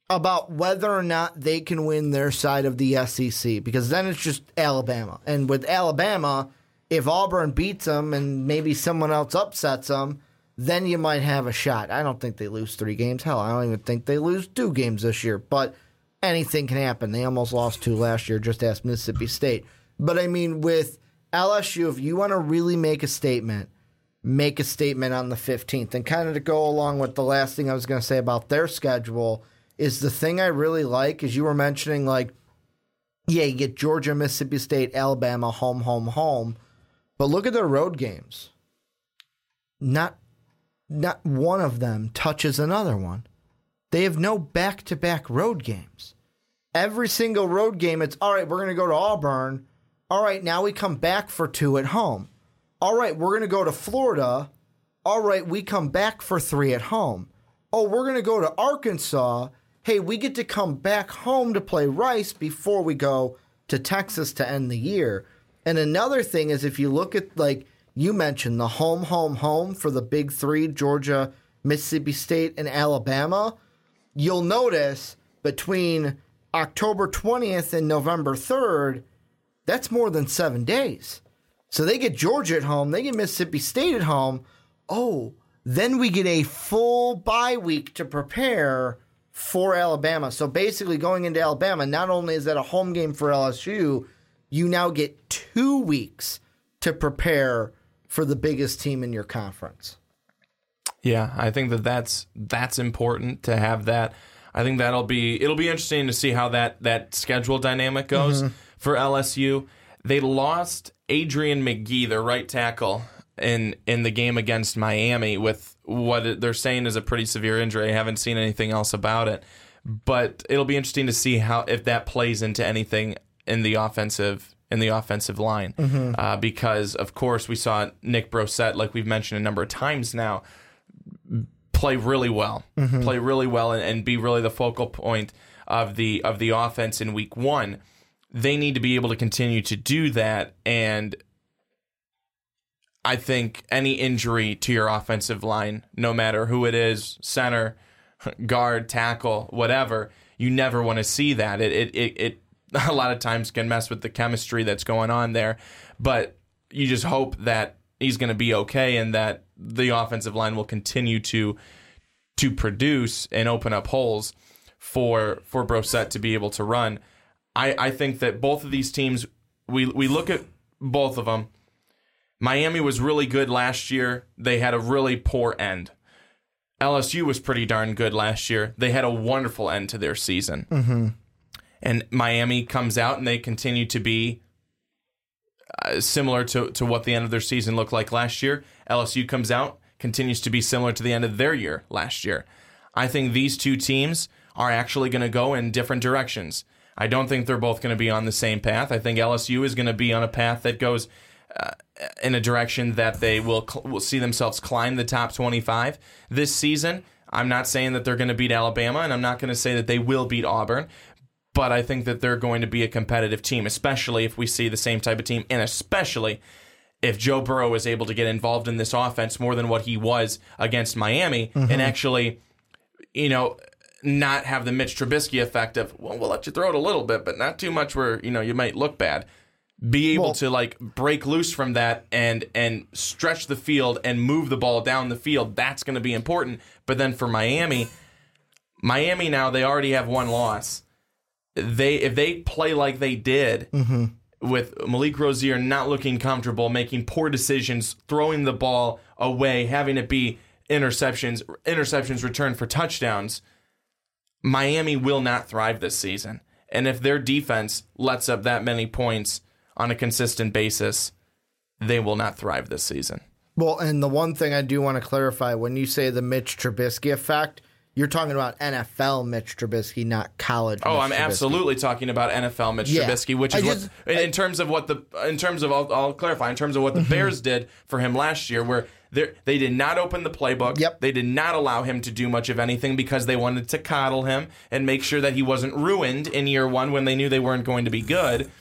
about whether or not they can win their side of the SEC because then it's just Alabama. And with Alabama, if Auburn beats them and maybe someone else upsets them, then you might have a shot. I don't think they lose three games. Hell, I don't even think they lose two games this year. But anything can happen. They almost lost two last year. Just ask Mississippi State. But I mean, with LSU, if you want to really make a statement, make a statement on the 15th. And kind of to go along with the last thing I was going to say about their schedule is the thing I really like is you were mentioning like, yeah, you get Georgia, Mississippi State, Alabama, home, home, home. But look at their road games. Not not one of them touches another one. They have no back to back road games. Every single road game, it's all right, we're going to go to Auburn. All right, now we come back for two at home. All right, we're going to go to Florida. All right, we come back for three at home. Oh, we're going to go to Arkansas. Hey, we get to come back home to play Rice before we go to Texas to end the year. And another thing is if you look at, like you mentioned, the home, home, home for the big three Georgia, Mississippi State, and Alabama, you'll notice between October 20th and November 3rd, that's more than seven days. So they get Georgia at home, they get Mississippi State at home. Oh, then we get a full bye week to prepare for Alabama. So basically, going into Alabama, not only is that a home game for LSU, you now get two weeks to prepare for the biggest team in your conference. Yeah, I think that that's that's important to have that. I think that'll be it'll be interesting to see how that that schedule dynamic goes mm-hmm. for LSU. They lost Adrian Magee, their right tackle, in in the game against Miami with what they're saying is a pretty severe injury. I haven't seen anything else about it, but it'll be interesting to see how if that plays into anything in the offensive in the offensive line, uh, because of course we saw Nick Brossette, like we've mentioned a number of times now, play really well, play really well, and, and be really the focal point of the of the offense in Week One. They need to be able to continue to do that, and I think any injury to your offensive line, no matter who it is, center, [laughs] guard, tackle, whatever, you never want to see that. It it it, it [laughs] a lot of times can mess with the chemistry that's going on there, but you just hope that he's going to be okay and that the offensive line will continue to to produce and open up holes for for Brossette to be able to run. I, I think that both of these teams we we look at both of them. Miami was really good last year. They had a really poor end. LSU was pretty darn good last year. They had a wonderful end to their season. Mm-hmm. And Miami comes out and they continue to be uh, similar to, to what the end of their season looked like last year. LSU comes out, continues to be similar to the end of their year last year. I think these two teams are actually going to go in different directions. I don't think they're both going to be on the same path. I think LSU is going to be on a path that goes uh, in a direction that they will cl- will see themselves climb the top 25 this season. I'm not saying that they're going to beat Alabama, and I'm not going to say that they will beat Auburn, but I think that they're going to be a competitive team, especially if we see the same type of team, and especially if Joe Burrow is able to get involved in this offense more than what he was against Miami, and mm-hmm. actually, you know, not have the Mitch Trubisky effect of well, we'll let you throw it a little bit, but not too much where you know you might look bad. Be able Well- to like break loose from that and and stretch the field and move the ball down the field. That's going to be important. But then for Miami, Miami now they already have one loss. They if they play like they did with Malik Rosier not looking comfortable, making poor decisions, throwing the ball away, having it be interceptions, interceptions returned for touchdowns. Miami will not thrive this season. And if their defense lets up that many points on a consistent basis, they will not thrive this season. Well, and the one thing I do want to clarify when you say the Mitch Trubisky effect, you're talking about NFL Mitch Trubisky, not college. Oh, Mitch I'm Trubisky. absolutely talking about NFL Mitch Yeah. Trubisky, which is just- what in in terms of what the in terms of I'll, I'll clarify in terms of what Mm-hmm. the Bears did for him last year, where they they did not open the playbook. Yep. They did not allow him to do much of anything because they wanted to coddle him and make sure that he wasn't ruined in year one when they knew they weren't going to be good.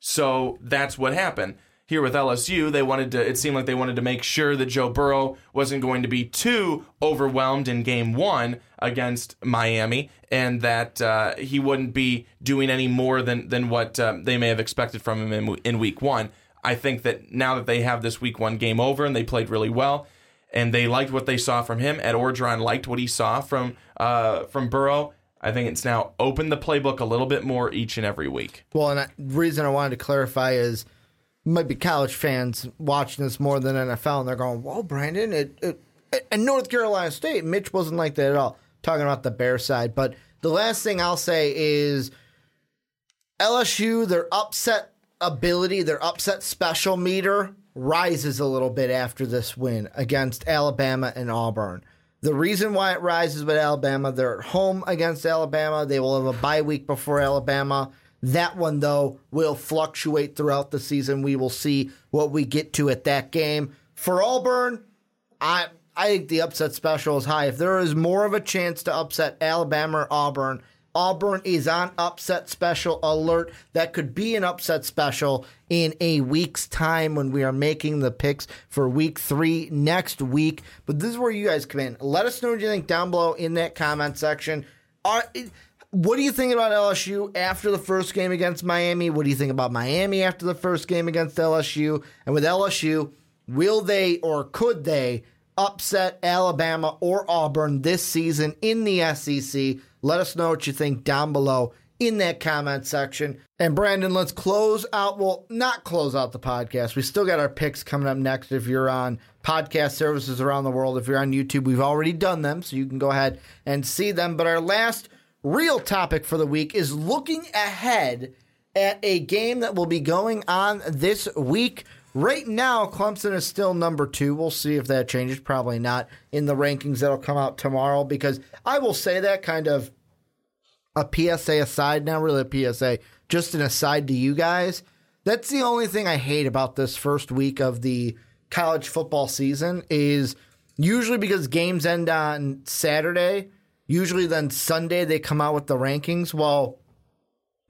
So that's what happened. Here with LSU, they wanted to it seemed like they wanted to make sure that Joe Burrow wasn't going to be too overwhelmed in game 1 against Miami and that uh, he wouldn't be doing any more than than what um, they may have expected from him in, in week 1. I think that now that they have this week 1 game over and they played really well and they liked what they saw from him, Ed Orgeron liked what he saw from uh, from Burrow. I think it's now opened the playbook a little bit more each and every week. Well, and the reason I wanted to clarify is might be college fans watching this more than NFL, and they're going, "Well, Brandon, it, it and North Carolina State, Mitch wasn't like that at all." Talking about the Bear side, but the last thing I'll say is LSU, their upset ability, their upset special meter rises a little bit after this win against Alabama and Auburn. The reason why it rises with Alabama, they're at home against Alabama. They will have a bye week before Alabama. That one, though, will fluctuate throughout the season. We will see what we get to at that game. For Auburn, I I think the upset special is high. If there is more of a chance to upset Alabama or Auburn, Auburn is on upset special alert. That could be an upset special in a week's time when we are making the picks for week three next week. But this is where you guys come in. Let us know what you think down below in that comment section. Are, what do you think about LSU after the first game against Miami? What do you think about Miami after the first game against LSU? And with LSU, will they or could they upset Alabama or Auburn this season in the SEC? Let us know what you think down below in that comment section. And Brandon, let's close out. Well, not close out the podcast. We still got our picks coming up next. If you're on podcast services around the world, if you're on YouTube, we've already done them, so you can go ahead and see them. But our last real topic for the week is looking ahead at a game that will be going on this week. Right now, Clemson is still number two. We'll see if that changes. Probably not in the rankings that'll come out tomorrow because I will say that kind of a PSA aside, not really a PSA, just an aside to you guys. That's the only thing I hate about this first week of the college football season is usually because games end on Saturday, usually then Sunday they come out with the rankings. Well,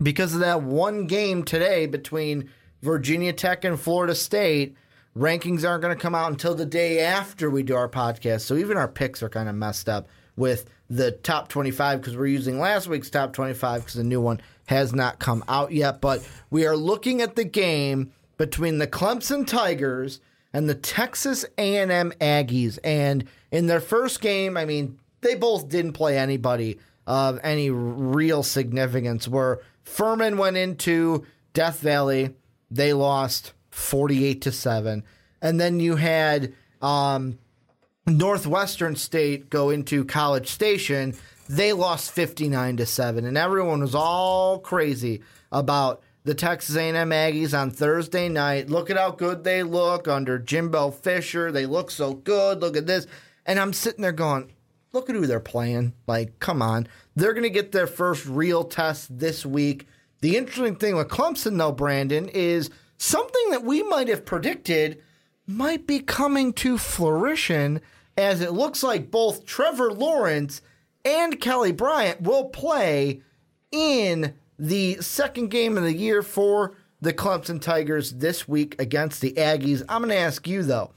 because of that one game today between Virginia Tech and Florida State, rankings aren't going to come out until the day after we do our podcast. So even our picks are kind of messed up with the top 25 because we're using last week's top 25 because the new one has not come out yet. But we are looking at the game between the Clemson Tigers and the Texas A&M Aggies. And in their first game, I mean, they both didn't play anybody of any real significance. Where Furman went into Death Valley, they lost 48 to 7. And then you had um, Northwestern State go into College Station, they lost 59 to 7 and everyone was all crazy about the Texas A&M Aggies on Thursday night. Look at how good they look under Jimbo Fisher. They look so good. Look at this. And I'm sitting there going, look at who they're playing. Like, come on. They're going to get their first real test this week. The interesting thing with Clemson, though, Brandon, is something that we might have predicted might be coming to fruition as it looks like both Trevor Lawrence and Kelly Bryant will play in the second game of the year for the Clemson Tigers this week against the Aggies. I'm going to ask you, though,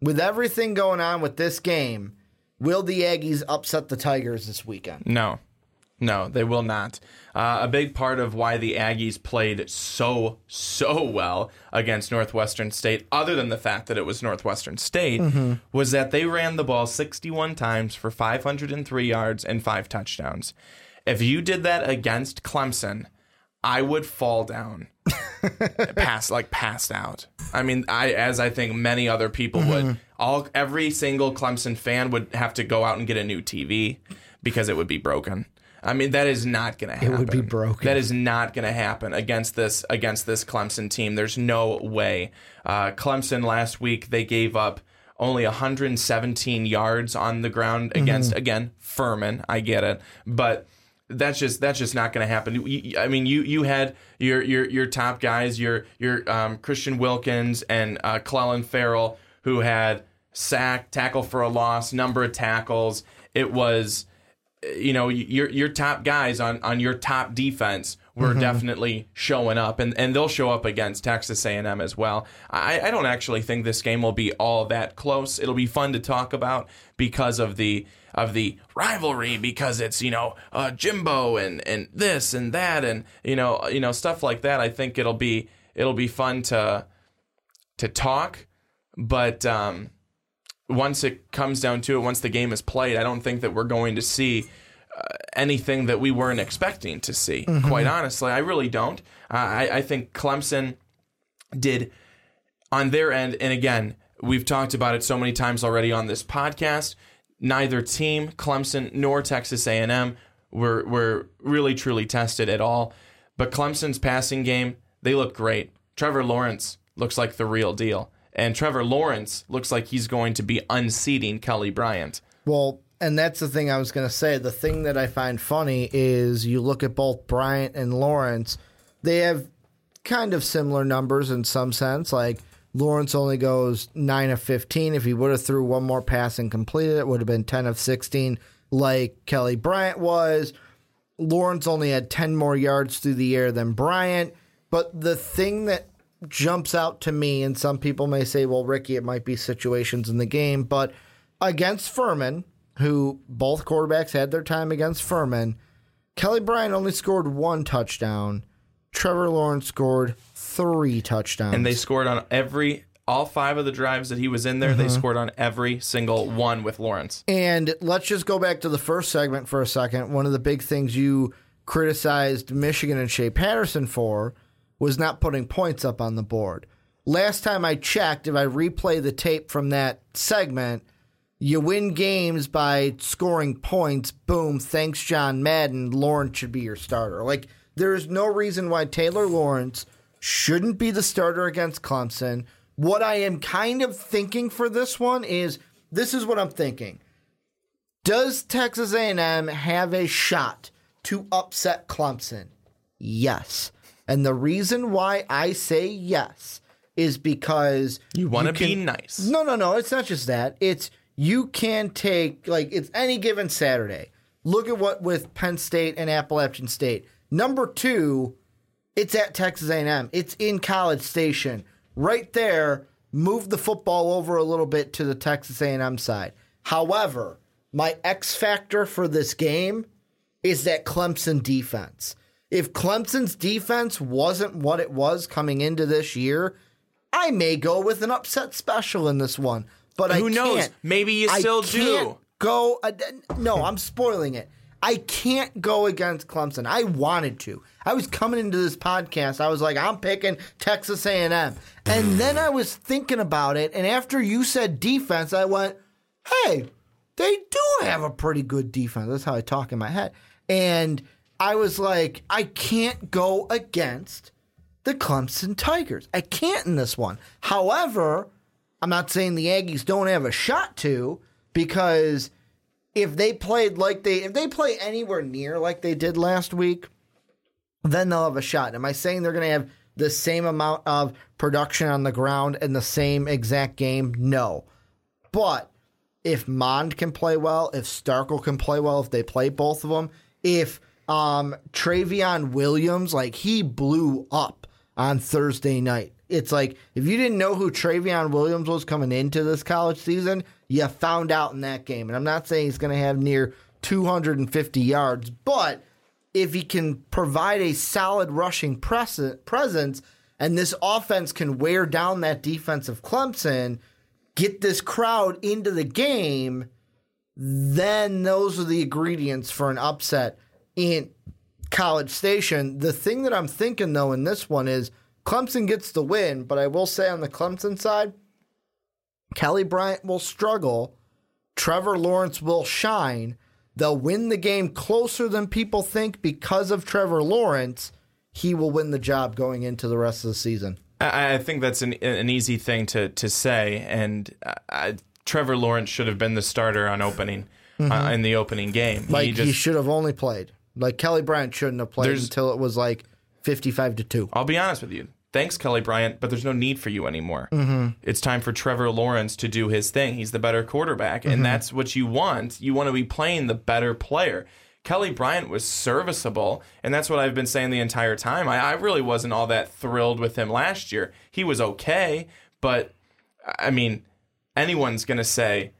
with everything going on with this game, will the Aggies upset the Tigers this weekend? No. No, they will not. Uh, a big part of why the Aggies played so, so well against Northwestern State, other than the fact that it was Northwestern State, mm-hmm. was that they ran the ball 61 times for 503 yards and five touchdowns. If you did that against Clemson, I would fall down, [laughs] pass like passed out. I mean, I as I think many other people mm-hmm. would. All every single Clemson fan would have to go out and get a new TV because it would be broken. I mean, that is not going to happen. It would be broken. That is not going to happen against this against this Clemson team. There's no way. Uh, Clemson last week they gave up only 117 yards on the ground against mm-hmm. again Furman. I get it, but that's just that's just not going to happen. I mean, you you had your your your top guys, your your um, Christian Wilkins and uh, Clelin Ferrell, who had sack, tackle for a loss, number of tackles. It was you know your your top guys on on your top defense were mm-hmm. definitely showing up and and they'll show up against Texas A&M as well. I I don't actually think this game will be all that close. It'll be fun to talk about because of the of the rivalry because it's you know uh, Jimbo and and this and that and you know you know stuff like that. I think it'll be it'll be fun to to talk, but um once it comes down to it, once the game is played, I don't think that we're going to see uh, anything that we weren't expecting to see. Mm-hmm. Quite honestly, I really don't. Uh, I, I think Clemson did on their end, and again, we've talked about it so many times already on this podcast. Neither team, Clemson nor Texas A&M, were were really truly tested at all. But Clemson's passing game, they look great. Trevor Lawrence looks like the real deal. And Trevor Lawrence looks like he's going to be unseating Kelly Bryant. Well, and that's the thing I was going to say. The thing that I find funny is you look at both Bryant and Lawrence, they have kind of similar numbers in some sense. Like Lawrence only goes 9 of 15. If he would have threw one more pass and completed it, would have been 10 of 16 like Kelly Bryant was. Lawrence only had 10 more yards through the air than Bryant. But the thing that jumps out to me, and some people may say, well, Ricky, it might be situations in the game, but against Furman, who both quarterbacks had their time against Furman, Kelly Bryant only scored one touchdown. Trevor Lawrence scored three touchdowns. And they scored on every all five of the drives that he was in there, mm-hmm. they scored on every single one with Lawrence. And let's just go back to the first segment for a second. One of the big things you criticized Michigan and Shea Patterson for was not putting points up on the board. Last time I checked, if I replay the tape from that segment, you win games by scoring points. Boom, thanks, John Madden. Lawrence should be your starter. Like, there's no reason why Taylor Lawrence shouldn't be the starter against Clemson. What I am kind of thinking for this one is this is what I'm thinking. Does Texas A&M have a shot to upset Clemson? Yes. And the reason why I say yes is because You want to be nice. no, no, no. It's not just that. It's you can take like it's any given Saturday. Look at what with Penn State and Appalachian State. Number two, it's at Texas A&M. It's in College Station. Right there, move the football over a little bit to the Texas A&M side. However, my X factor for this game is that Clemson defense. If Clemson's defense wasn't what it was coming into this year, I may go with an upset special in this one. But I Who knows? Maybe you I still do. Go. uh, no, I'm spoiling it. I can't go against Clemson. I wanted to. I was coming into this podcast. I was like, I'm picking Texas A&M, and then I was thinking about it. And after you said defense, I went, Hey, they do have a pretty good defense. That's how I talk in my head. And I was like, I can't go against the Clemson Tigers. I can't in this one. However, I'm not saying the Aggies don't have a shot to because if they played like they if they play anywhere near like they did last week, then they'll have a shot. Am I saying they're going to have the same amount of production on the ground in the same exact game? No. But if Mond can play well, if Starkel can play well, if they play both of them, if um Trayveon Williams, like he blew up on Thursday night. It's like if you didn't know who Trayveon Williams was coming into this college season, you found out in that game. And I'm not saying he's going to have near 250 yards, but if he can provide a solid rushing pres- presence and this offense can wear down that defense of Clemson, get this crowd into the game, then those are the ingredients for an upset in College Station. The thing that I'm thinking though in this one is Clemson gets the win, but I will say on the Clemson side, Kelly Bryant will struggle. Trevor Lawrence will shine. They'll win the game closer than people think because of Trevor Lawrence. He will win the job going into the rest of the season. I, I think that's an, an easy thing to, to say. And uh, I, Trevor Lawrence should have been the starter on opening uh, in the opening game. Mm-hmm. Like he, just, should have only played. Like Kelly Bryant shouldn't have played until it was like fifty-five to two. I'll be honest with you. Thanks, Kelly Bryant, but there's no need for you anymore. Mm-hmm. It's time for Trevor Lawrence to do his thing. He's the better quarterback, Mm-hmm. and that's what you want. You want to be playing the better player. Kelly Bryant was serviceable, and that's what I've been saying the entire time. I, I really wasn't all that thrilled with him last year. He was okay, but I mean, anyone's going to say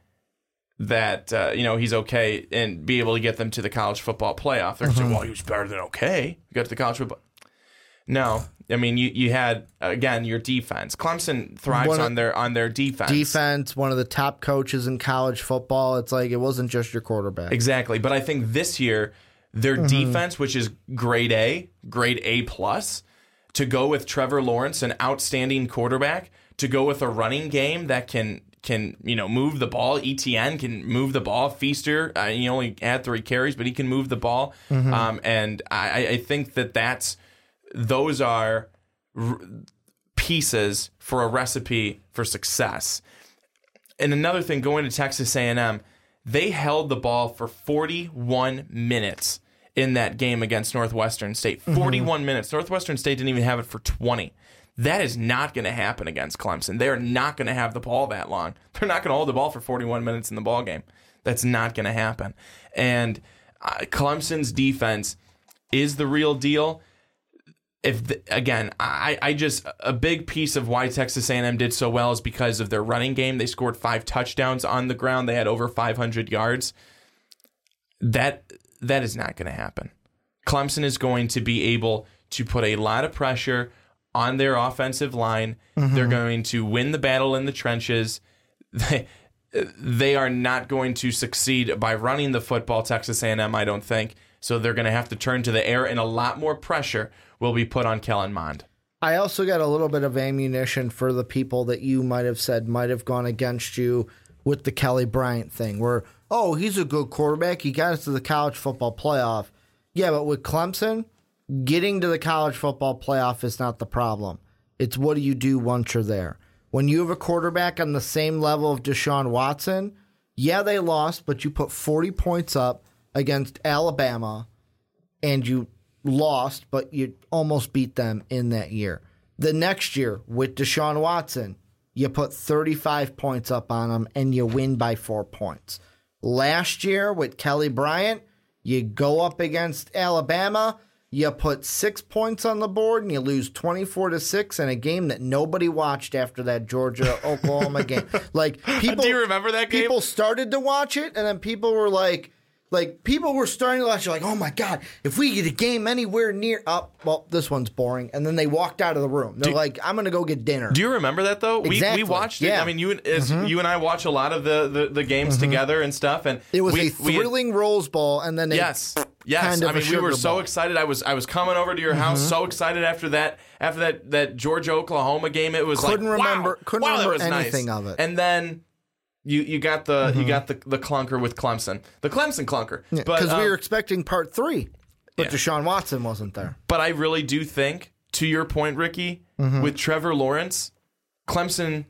that uh, you know he's okay and be able to get them to the college football playoff. They're saying, "Well, he was better than okay." You got to the college football. No, I mean you you had again your defense. Clemson thrives One on their on their defense. Defense, one of the top coaches in college football. It's like it wasn't just your quarterback. Exactly, but I think this year their Mm-hmm. defense, which is grade A, grade A plus, to go with Trevor Lawrence, an outstanding quarterback, to go with a running game that can can you know move the ball. Etienne can move the ball. Feaster, uh, he only had three carries, but he can move the ball. Mm-hmm. Um, and I, I think that that's those are r- pieces for a recipe for success. And another thing, going to Texas A&M, they held the ball for 41 minutes in that game against Northwestern State. 41 minutes. Northwestern State didn't even have it for 20. That is not going to happen against Clemson. They are not going to have the ball that long. [laughs] They're not going to hold the ball for 41 minutes in the ball game. That's not going to happen. And uh, Clemson's defense is the real deal if the, again, I, I just a big piece of why Texas A&M did so well is because of their running game. They scored five touchdowns on the ground. They had over 500 yards. That that is not going to happen. Clemson is going to be able to put a lot of pressure on their offensive line. Mm-hmm. They're going to win the battle in the trenches. They, [laughs] they are not going to succeed by running the football. Texas A&M, I don't think. So they're going to have to turn to the air, and a lot more pressure will be put on Kellen Mond. I also got a little bit of ammunition for the people that you might have said might have gone against you with the Kelly Bryant thing, where, oh, he's a good quarterback. He got us to the college football playoff. Yeah, but with Clemson, getting to the college football playoff is not the problem. It's what do you do once you're there? When you have a quarterback on the same level of Deshaun Watson, yeah, they lost, but you put 40 points up against Alabama and you lost, but you almost beat them in that year. The next year with Deshaun Watson, you put 35 points up on them and you win by four points. Last year with Kelly Bryant, you go up against Alabama, you put six points on the board and you lose 24 to 6 in a game that nobody watched after that Georgia Oklahoma [laughs] game. Like people Do you remember that game? People started to watch it and then people were like like people were starting to watch like, oh my god, if we get a game anywhere near up, oh, well, this one's boring. And then they walked out of the room. They're Do- like, I'm gonna go get dinner. Do you remember that though? Exactly. We, we watched it. Yeah. Mm-hmm. I mean, you and as, you and I watch a lot of the, the, the games together and stuff. And it was we, a we had- thrilling Rose Bowl, and then Yes. Yes. kind of I mean, we were so. Mm-hmm. excited. I was I was coming over to your house, so excited after that after that that Georgia Oklahoma game. It was Couldn't like remember- wow, couldn't wow, remember anything nice. of it. Mm-hmm. And then you you got the you got the the clunker with Clemson, the Clemson clunker. but because we um, were expecting part three, but yeah. Deshaun Watson wasn't there. but I really do think, to your point, Ricky, Mm-hmm. with Trevor Lawrence, Clemson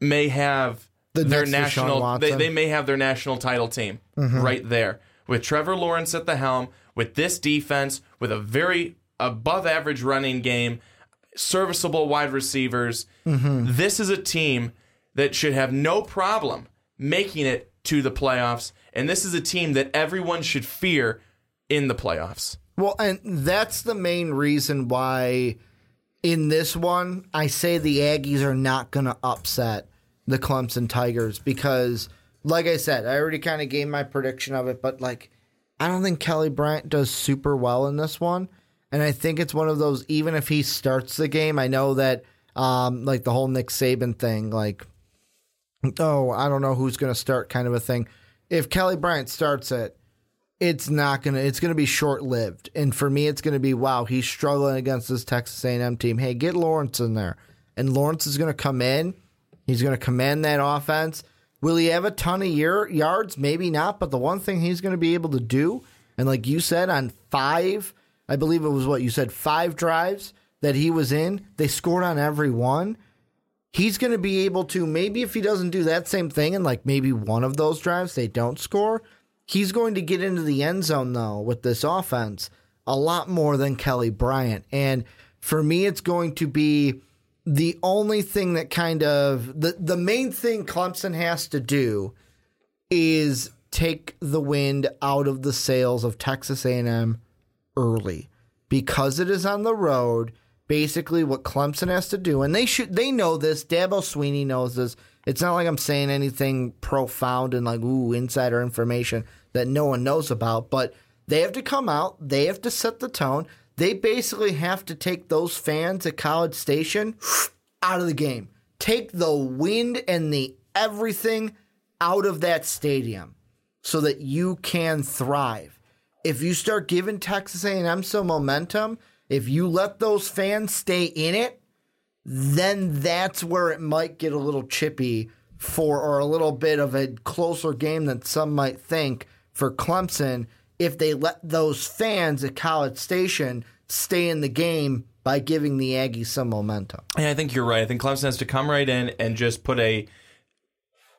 may have The their national. They, Mm-hmm. they may have their national title team right there with Trevor Lawrence at the helm, with this defense, with a very above average running game, serviceable wide receivers. Mm-hmm. This is a team that should have no problem making it to the playoffs, and this is a team that everyone should fear in the playoffs. Well, and that's the main reason why in this one I say the Aggies are not going to upset the Clemson Tigers because, like I said, I already kind of gave my prediction of it, but like I don't think Kelly Bryant does super well in this one, and I think it's one of those. Even if he starts the game, I know that um, like the whole Nick Saban thing, like oh, I don't know who's going to start kind of a thing. If Kelly Bryant starts it, it's not gonna it's gonna be short lived and for me it's gonna be wow he's struggling against this texas a&m team. Hey get lawrence in there. And lawrence is gonna come in. He's gonna command that offense. Will he have a ton of year, yards? Maybe not but the one thing he's gonna be able to do and like you said on five i believe it was what you said five drives that he was in they scored on every one he's going to be able to maybe if he doesn't do that same thing and like maybe one of those drives they don't score he's going to get into the end zone though with this offense a lot more than Kelly Bryant and for me it's going to be the only thing that kind of the the main thing Clemson has to do is take the wind out of the sails of Texas A&M early because it is on the road. Basically, what Clemson has to do, and they should they know this. Dabo Swinney knows this. It's not like I'm saying anything profound and like ooh insider information that no one knows about, but they have to come out. They have to set the tone. They basically have to take those fans at College Station out of the game. Take the wind and the everything out of that stadium so that you can thrive. If you start giving Texas A&M some momentum, if you let those fans stay in it, then that's where it might get a little chippy for or a little bit of a closer game than some might think for Clemson if they let those fans at College Station stay in the game by giving the Aggies some momentum. Yeah, I think you're right. I think Clemson has to come right in and just put a,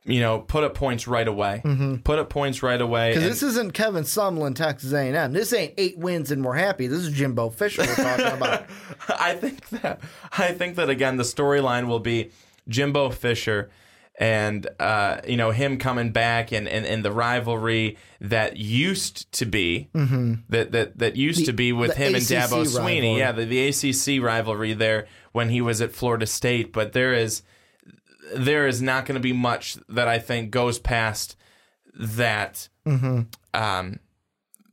you know, put up points right away. Put up points right away. Because this isn't Kevin Sumlin, Texas A&M. This ain't eight wins and we're happy. This is Jimbo Fisher we're talking [laughs] about. I think that I think that again the storyline will be Jimbo Fisher and uh, you know him coming back and, and, and the rivalry that used to be that, that that used to be with Mm-hmm. the him and ACC Dabo Swinney. Yeah, the, the ACC rivalry there when he was at Florida State. But there is there is not going to be much that I think goes past that Mm-hmm. um,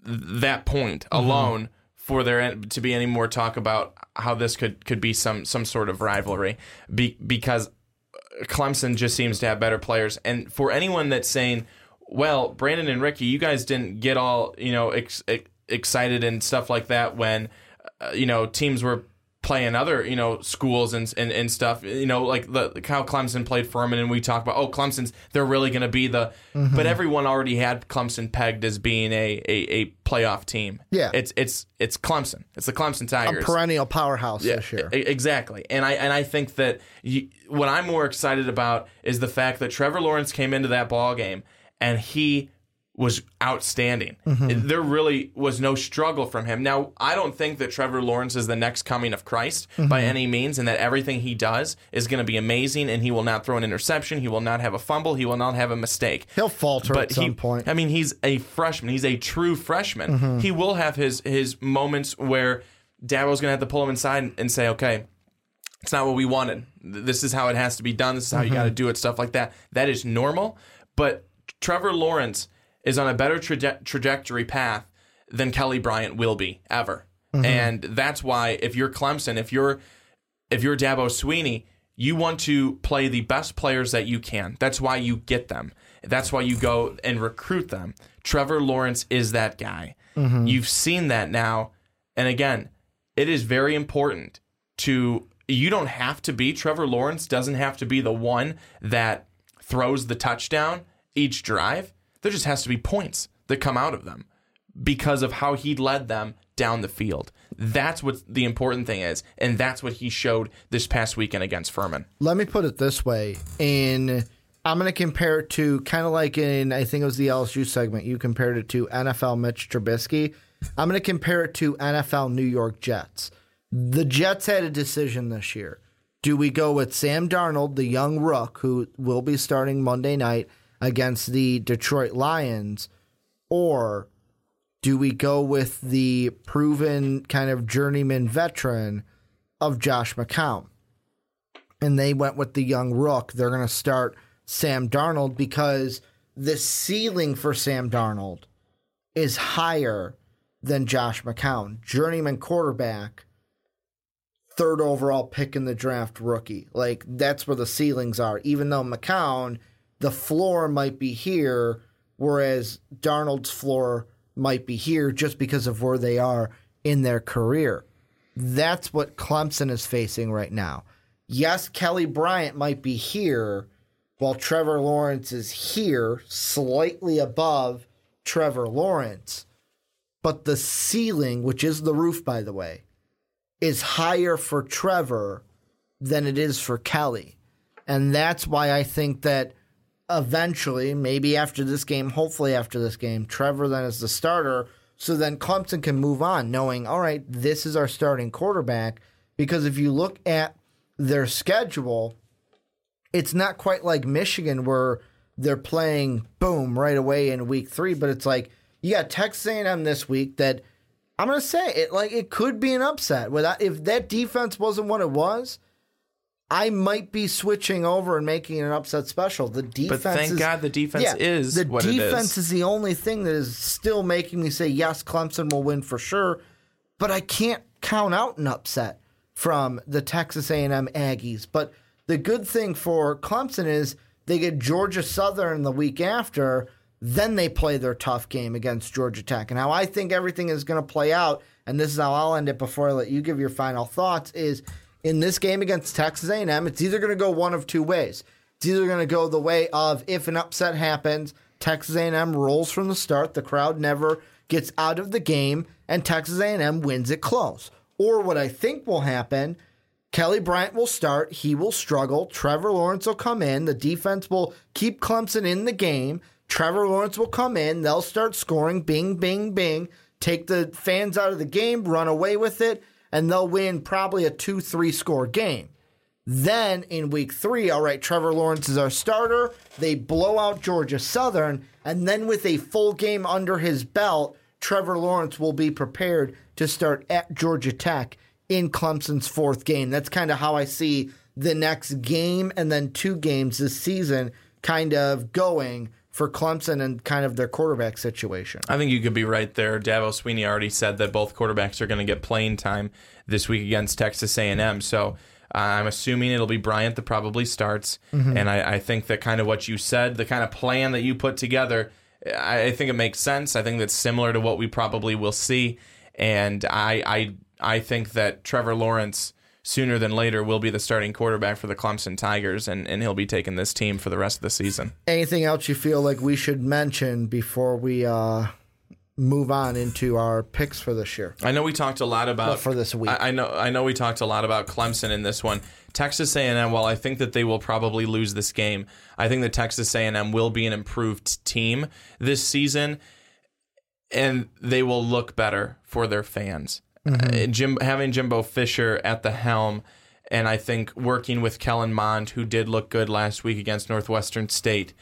that point alone for there to be any more talk about how this could could be some some sort of rivalry. Be, because Clemson just seems to have better players. And for anyone that's saying well Brandon and Ricky you guys didn't get all you know ex, ex- excited and stuff like that when uh, you know teams were playing other you know schools and and, and stuff you know like the how Clemson played Furman and we talked about oh Clemson's they're really going to be the Mm-hmm. but everyone already had Clemson pegged as being a, a, a playoff team Yeah. it's it's it's Clemson it's the Clemson A Tigers perennial powerhouse this year. Exactly, and I and I think that you, what I'm more excited about is the fact that Trevor Lawrence came into that ball game and he was outstanding. Mm-hmm. There really was no struggle from him. Now, I don't think that Trevor Lawrence is the next coming of Christ by Mm-hmm. any means, and that everything he does is going to be amazing. And he will not throw an interception. He will not have a fumble. He will not have a mistake He'll falter at some he, point. I mean, he's a freshman. He's a true freshman. Mm-hmm. He will have his his moments where Dabo's going to have to pull him inside and say, "Okay, it's not what we wanted. This is how it has to be done. This is how you got to do it." Stuff like that. That is normal. But Trevor Lawrence is on a better traje- trajectory path than Kelly Bryant will be ever. Mm-hmm. And that's why if you're Clemson, if you're if you're Dabo Swinney, you want to play the best players that you can. That's why you get them. That's why you go and recruit them. Trevor Lawrence is that guy. Mm-hmm. You've seen that now. And again, it is very important to you don't have to be Trevor Lawrence doesn't have to be the one that throws the touchdown each drive. There just has to be points that come out of them because of how he led them down the field. That's what the important thing is, and that's what he showed this past weekend against Furman. Let me put it this way: in I'm going to compare it to kind of like in I think it was the LSU segment. You compared it to NFL Mitch Trubisky. I'm going to compare it to NFL New York Jets. The Jets had a decision this year. Do we go with Sam Darnold, the young rook who will be starting Monday night against the Detroit Lions, or do we go with the proven kind of journeyman veteran of Josh McCown? and they went with the young rook. They're going to start Sam Darnold because the ceiling for Sam Darnold is higher than Josh McCown, journeyman quarterback, third overall pick in the draft rookie. Like that's where the ceilings are. Even though McCown, the floor might be here, whereas Darnold's floor might be here just because of where they are in their career. That's what Clemson is facing right now. Yes, Kelly Bryant might be here while Trevor Lawrence is here, slightly above Trevor Lawrence. But the ceiling, which is the roof, by the way, is higher for Trevor than it is for Kelly. And that's why I think that eventually, maybe after this game, hopefully after this game, Trevor then is the starter. So then Clemson can move on, knowing, all right, this is our starting quarterback. Because if you look at their schedule, it's not quite like Michigan where they're playing boom right away in week three, but it's like you got Texas A&M this week that I'm gonna say it like it could be an upset. Without if that defense wasn't what it was, I might be switching over and making an upset special. The defense, But thank is, God the defense yeah, is the what it defense is. the only thing that is still making me say yes, Clemson will win for sure. But I can't count out an upset from the Texas A&M Aggies. But the good thing for Clemson is they get Georgia Southern the week after. Then they play their tough game against Georgia Tech. And how I think everything is going to play out, and this is how I'll end it before I let you give your final thoughts, is in this game against Texas A&M, it's either going to go one of two ways. It's either going to go the way of if an upset happens, Texas A&M rolls from the start, the crowd never gets out of the game, and Texas A&M wins it close. Or what I think will happen, Kelly Bryant will start, he will struggle, Trevor Lawrence will come in, the defense will keep Clemson in the game, Trevor Lawrence will come in, they'll start scoring, bing, bing, bing, take the fans out of the game, run away with it, and they'll win probably a 2 3 score game. Then in week three, all right, Trevor Lawrence is our starter. They blow out Georgia Southern. And then with a full game under his belt, Trevor Lawrence will be prepared to start at Georgia Tech in Clemson's fourth game. That's kind of how I see the next game and then two games this season kind of going for Clemson and kind of their quarterback situation. I think you could be right there. Dabo Swinney already said that both quarterbacks are going to get playing time this week against Texas A&M. So uh, I'm assuming it'll be Bryant that probably starts. And I, I think that kind of what you said, the kind of plan that you put together, I, I think it makes sense. I think that's similar to what we probably will see, and I I I think that Trevor Lawrence sooner than later will be the starting quarterback for the Clemson Tigers, and, and he'll be taking this team for the rest of the season. Anything else you feel like we should mention before we uh, move on into our picks for this year? I know we talked a lot about Well, for this week. I, I know I know we talked a lot about Clemson in this one. Texas A&M. While I think that they will probably lose this game, I think that Texas A&M will be an improved team this season, and they will look better for their fans. Uh, Jim having Jimbo Fisher at the helm, and I think working with Kellen Mond, who did look good last week against Northwestern State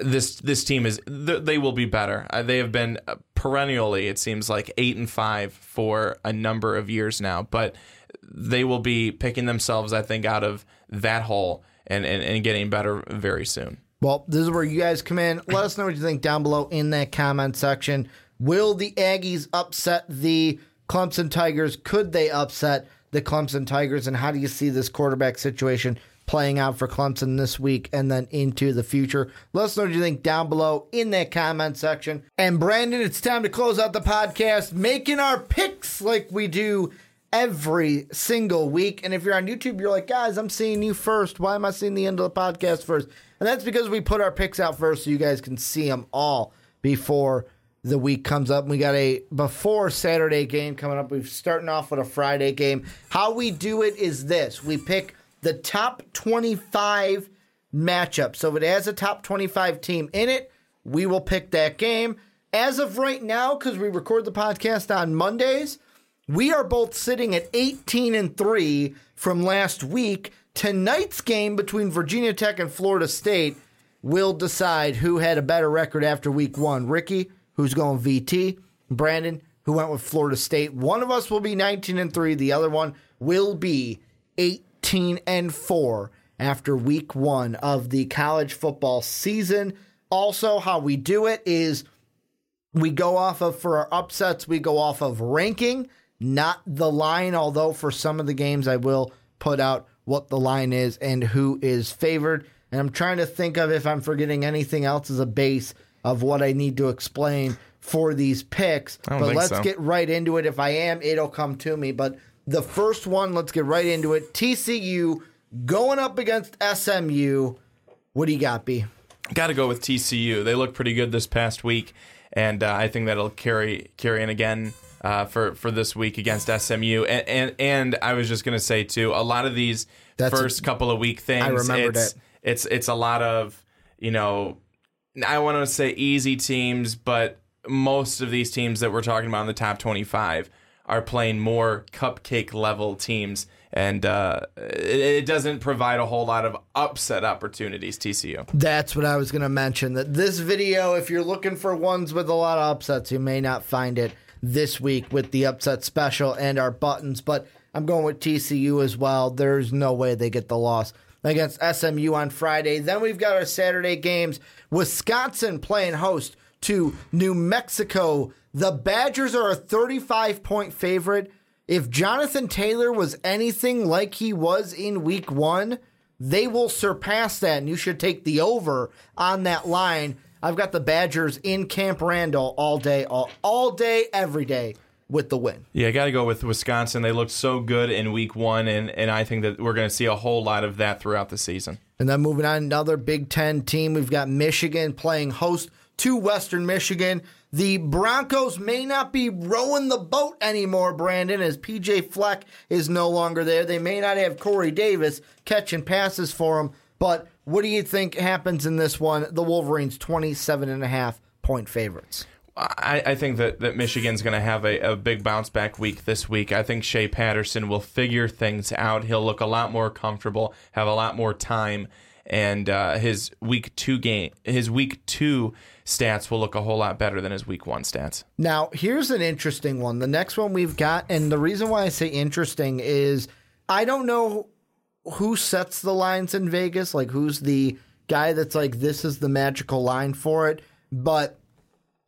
this this team is they will be better. Uh, they have been uh, perennially, it seems like eight and five for a number of years now, but they will be picking themselves, I think, out of that hole and, and, and getting better very soon. Well, this is where you guys come in. Let us know what you think down below in that comment section. Will the Aggies upset the Clemson Tigers? Could they upset the Clemson Tigers? And how do you see this quarterback situation playing out for Clemson this week and then into the future? Let us know what you think down below in that comment section. And Brandon, it's time to close out the podcast, making our picks like we do every single week. And if you're on YouTube, you're like, guys, I'm seeing you first. Why am I seeing the end of the podcast first? And that's because we put our picks out first so you guys can see them all before the week comes up. We got a before Saturday game coming up. We're starting off with a Friday game. How we do it is this we pick the top 25 matchup. So if it has a top 25 team in it, we will pick that game. As of right now, because we record the podcast on Mondays, we are both sitting at 18 and 3 from last week. Tonight's game between Virginia Tech and Florida State will decide who had a better record after week one. Ricky, who's going VT, Brandon, who went with Florida State. One of us will be 19 and 3, the other one will be 18 and 4 after week one of the college football season. Also, how we do it is we go off of for our upsets, we go off of ranking, not the line, although for some of the games I will put out what the line is and who is favored. And I'm trying to think of if I'm forgetting anything else as a base of what I need to explain for these picks. don't But think let's so. get right into it. If I am, it'll come to me. But the first one, let's get right into it. TCU going up against SMU. What do you got, B? Got to go with TCU. They look pretty good this past week, and uh, I think that'll carry carry in again uh, for for this week against SMU. And and, and I was just gonna say too, a lot of these That's- first couple of week things. I remembered it's, it. It's it's a lot of you know, I want to say easy teams, but most of these teams that we're talking about in the top twenty five are playing more cupcake level teams. And uh, it, it doesn't provide a whole lot of upset opportunities. TCU. That's what I was going to mention. That this video, if you're looking for ones with a lot of upsets, you may not find it this week with the upset special and our buttons. But I'm going with TCU as well. There's no way they get the loss against SMU on Friday. Then we've got our Saturday games. Wisconsin playing host to New Mexico. The Badgers are a 35 point favorite. If Jonathan Taylor was anything like he was in week one, they will surpass that, and you should take the over on that line. I've got the Badgers in Camp Randall all day, all, all day, every day with the win. Yeah, I got to go with Wisconsin. They looked so good in week one, and, and I think that we're going to see a whole lot of that throughout the season. And then moving on, another Big Ten team. We've got Michigan playing host to Western Michigan. The Broncos may not be rowing the boat anymore, Brandon, as PJ Fleck is no longer there. They may not have Corey Davis catching passes for them. But what do you think happens in this one? The Wolverines 27 and a half point favorites. I, I think that, that Michigan's going to have a, a big bounce back week this week. I think Shea Patterson will figure things out. He'll look a lot more comfortable, have a lot more time, and uh, his week two game, his week two stats will look a whole lot better than his week one stats. Now, here's an interesting one. The next one we've got, and the reason why I say interesting is I don't know who sets the lines in Vegas, like who's the guy that's like, this is the magical line for it. But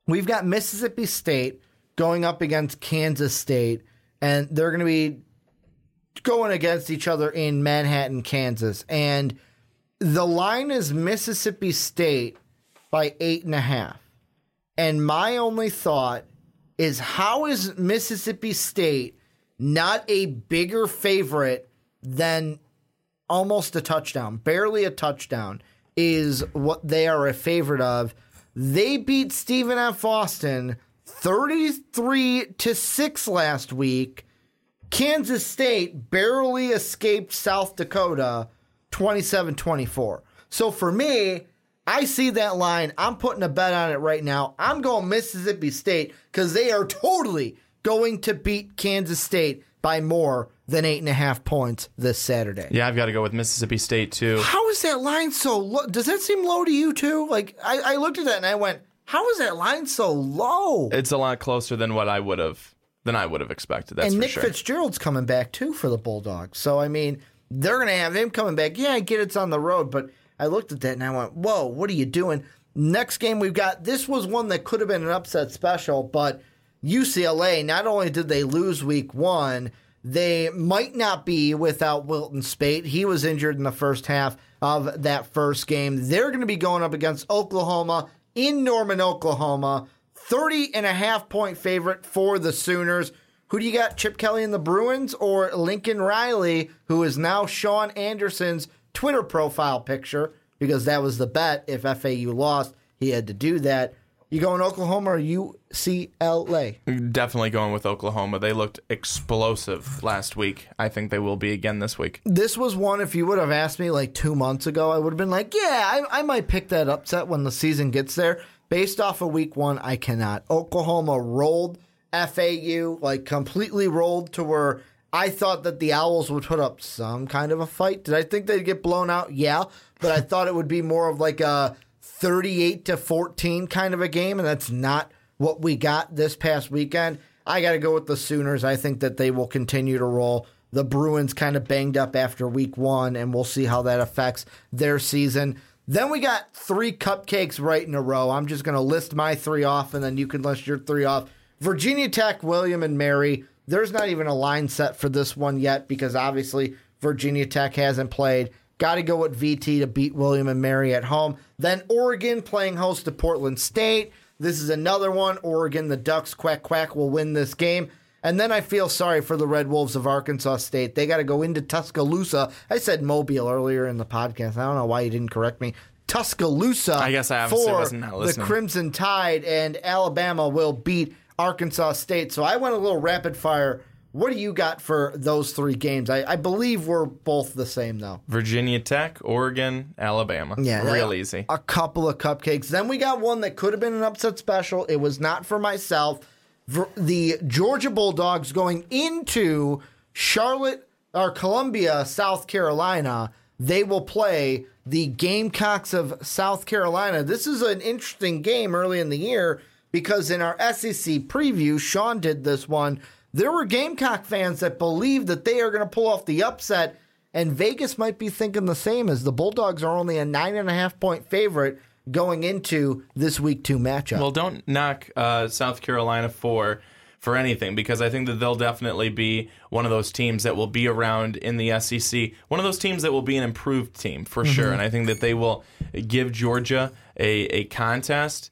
we've got Mississippi State going up against Kansas State, and they're going to be going against each other in Manhattan, Kansas. And the line is Mississippi State by eight and a half. And my only thought is how is Mississippi State not a bigger favorite than almost a touchdown, barely a touchdown, is what they are a favorite of. They beat Stephen F. Austin 33 to 6 last week. Kansas State barely escaped South Dakota 27 24. So for me, I see that line. I'm putting a bet on it right now. I'm going Mississippi State because they are totally going to beat Kansas State by more than eight and a half points this Saturday. Yeah, I've got to go with Mississippi State too. How is that line so low? Does that seem low to you too? Like I, I looked at that and I went, "How is that line so low?" It's a lot closer than what I would have than I would have expected. That's and Nick sure. Fitzgerald's coming back too for the Bulldogs. So I mean, they're going to have him coming back. Yeah, I get it's on the road, but I looked at that and I went, "Whoa, what are you doing?" Next game we've got this was one that could have been an upset special, but UCLA not only did they lose week 1, they might not be without Wilton Speight. He was injured in the first half of that first game. They're going to be going up against Oklahoma in Norman, Oklahoma. 30 and a half point favorite for the Sooners. Who do you got, Chip Kelly and the Bruins or Lincoln Riley, who is now Sean Anderson's Twitter profile picture? Because that was the bet. If FAU lost, he had to do that. You going Oklahoma or UCLA? Definitely going with Oklahoma. They looked explosive last week. I think they will be again this week. This was one, if you would have asked me like two months ago, I would have been like, yeah, I, I might pick that upset when the season gets there. Based off of week one, I cannot. Oklahoma rolled FAU, like completely rolled to where I thought that the Owls would put up some kind of a fight. Did I think they'd get blown out? Yeah. But I thought it would be more of like a 38 to 14 kind of a game, and that's not what we got this past weekend. I got to go with the Sooners. I think that they will continue to roll. The Bruins kind of banged up after week one, and we'll see how that affects their season. Then we got three cupcakes right in a row. I'm just going to list my three off, and then you can list your three off. Virginia Tech, William, and Mary. There's not even a line set for this one yet because obviously Virginia Tech hasn't played. Got to go with VT to beat William and Mary at home. Then Oregon playing host to Portland State. This is another one. Oregon, the Ducks, quack, quack, will win this game. And then I feel sorry for the Red Wolves of Arkansas State. They got to go into Tuscaloosa. I said Mobile earlier in the podcast. I don't know why you didn't correct me. Tuscaloosa. I guess I for the. Crimson Tide, and Alabama will beat Arkansas State. So I went a little rapid fire. What do you got for those three games? I, I believe we're both the same though. Virginia Tech, Oregon, Alabama. Yeah, real easy. A couple of cupcakes. Then we got one that could have been an upset special. It was not for myself. The Georgia Bulldogs going into Charlotte or Columbia, South Carolina. They will play the Gamecocks of South Carolina. This is an interesting game early in the year because in our SEC preview, Sean did this one. There were Gamecock fans that believe that they are going to pull off the upset, and Vegas might be thinking the same as the Bulldogs are only a nine and a half point favorite going into this week two matchup. Well, don't knock uh, South Carolina for for anything because I think that they'll definitely be one of those teams that will be around in the SEC. One of those teams that will be an improved team for sure, and I think that they will give Georgia a a contest.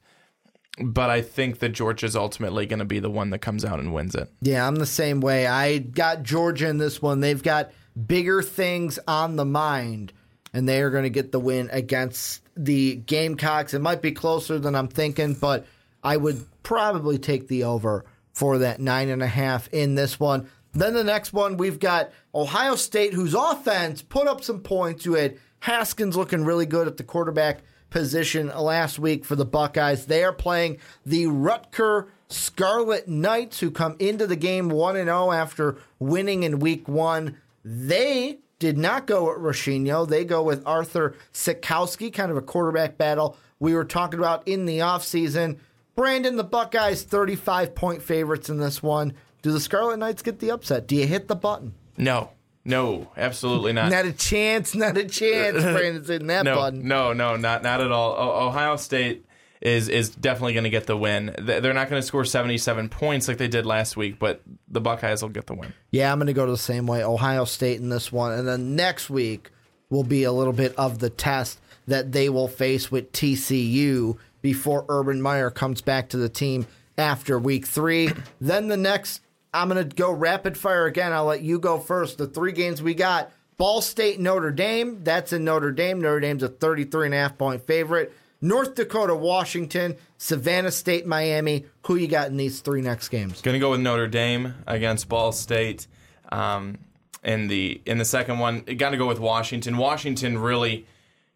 But I think that Georgia's ultimately going to be the one that comes out and wins it. Yeah, I'm the same way. I got Georgia in this one. They've got bigger things on the mind, and they are going to get the win against the Gamecocks. It might be closer than I'm thinking, but I would probably take the over for that nine and a half in this one. Then the next one, we've got Ohio State, whose offense put up some points. You had Haskins looking really good at the quarterback position last week for the Buckeyes. They are playing the Rutger Scarlet Knights, who come into the game 1 0 after winning in week one. They did not go with Rescigno. They go with Artur Sitkowski, kind of a quarterback battle we were talking about in the offseason. Brandon, the Buckeyes, 35 point favorites in this one. Do the Scarlet Knights get the upset? Do you hit the button? No, no, absolutely not. Not a chance, not a chance. [laughs] Brandon's hitting that no, button. no, no, not not at all. O- Ohio State is is definitely going to get the win. They're not going to score 77 points like they did last week, but the Buckeyes will get the win. Yeah, I'm going to go the same way. Ohio State in this one. And then next week will be a little bit of the test. that they will face with TCU before Urban Meyer comes back to the team after week three. then the next, I'm going to go rapid fire again. I'll let you go first. The three games we got Ball State, Notre Dame. That's in Notre Dame. Notre Dame's a 33 and a half point favorite. North Dakota, Washington, Savannah State, Miami. Who you got in these three next games? Going to go with Notre Dame against Ball State. Um, in the in the second one, It got to go with Washington. Washington really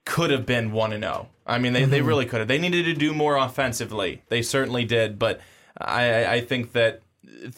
could have been one and zero. I mean, they, mm-hmm. they really could have. They needed to do more offensively. They certainly did. But I I think that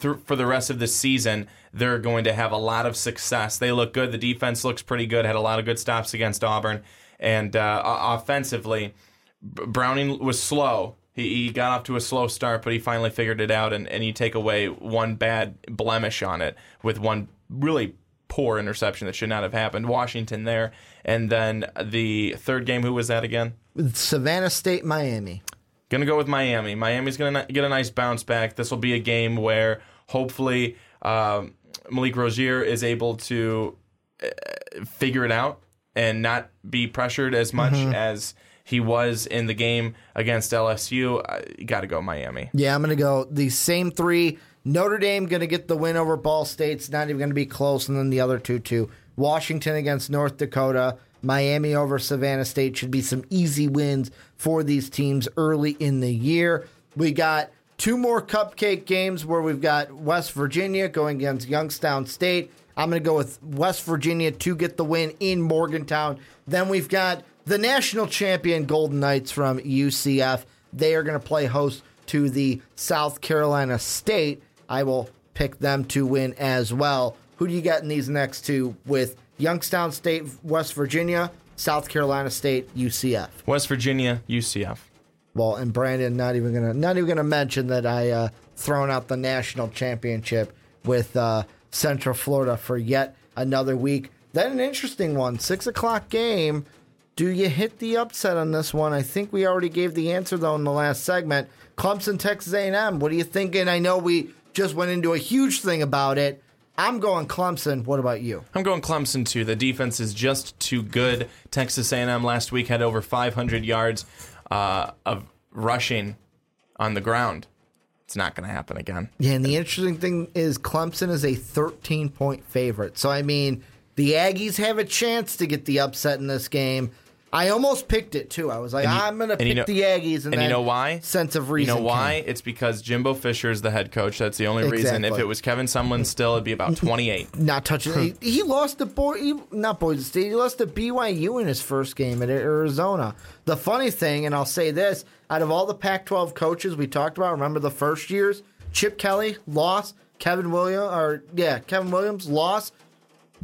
th- for the rest of the season, they're going to have a lot of success. They look good. The defense looks pretty good. Had a lot of good stops against Auburn, and uh, offensively Browning was slow. He, he got off to a slow start, but he finally figured it out. And, and you take away one bad blemish on it with one really poor interception that should not have happened. Washington there. And then the third game, who was that again? Savannah State, Miami. Gonna go with Miami. Miami's gonna get a nice bounce back. This will be a game where hopefully uh, Malik Rosier is able to uh, figure it out and not be pressured as much mm-hmm. as he was in the game against LSU. You got to go Miami. Yeah, I'm going to go the same three. Notre Dame going to get the win over Ball State. It's not even going to be close. And then the other two, too. Washington against North Dakota. Miami over Savannah State should be some easy wins for these teams early in the year. We got two more cupcake games where we've got West Virginia going against Youngstown State. I'm going to go with West Virginia to get the win in Morgantown. Then we've got the national champion Golden Knights from UCF. They are going to play host to the South Carolina State. I will pick them to win as well. Who do you got in these next two with Youngstown State, West Virginia, South Carolina State, UCF? West Virginia, UCF. Well, and Brandon, not even gonna not even gonna mention that I uh, thrown out the national championship with uh, Central Florida for yet another week. Then an interesting one, six o'clock game do you hit the upset on this one? I think we already gave the answer though in the last segment. Clemson, Texas A&M. What are you thinking? I know we just went into a huge thing about it. I'm going Clemson. What about you? I'm going Clemson too. The defense is just too good. Texas A&M last week had over 500 yards uh, of rushing on the ground. It's not going to happen again. Yeah, and the interesting thing is Clemson is a 13 point favorite. So I mean, the Aggies have a chance to get the upset in this game. I almost picked it too. I was like, you, I'm going to pick you know, the Aggies, and, and you know why? Sense of reason. You know why? Came. It's because Jimbo Fisher is the head coach. That's the only exactly. reason. If it was Kevin Sumlin, still it'd be about [laughs] 28. Not touching. he, he, lost to boy, he, not Boise State. He lost to BYU in his first game at Arizona. The funny thing, and I'll say this: out of all the Pac-12 coaches we talked about, remember the first years, Chip Kelly lost. Kevin Williams, or yeah, Kevin Williams lost.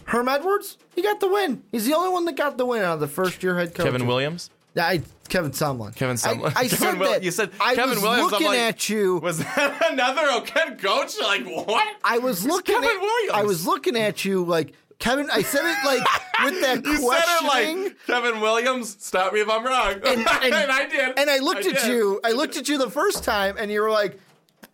Herm Edwards, he got the win. He's the only one that got the win out of the first year head coach. Kevin Williams? I, Kevin Sumlin. Kevin Sumlin. I, [laughs] I said Will, that. You said I Kevin was Williams. looking like, at you. Was that [laughs] another head coach? Like what? I was Who's looking Kevin at, Williams. I was looking at you like Kevin. I said it like with that [laughs] you questioning. Said it like Kevin Williams. Stop me if I'm wrong. And, and, and I did. And I looked I at did. you. I looked at you the first time, and you were like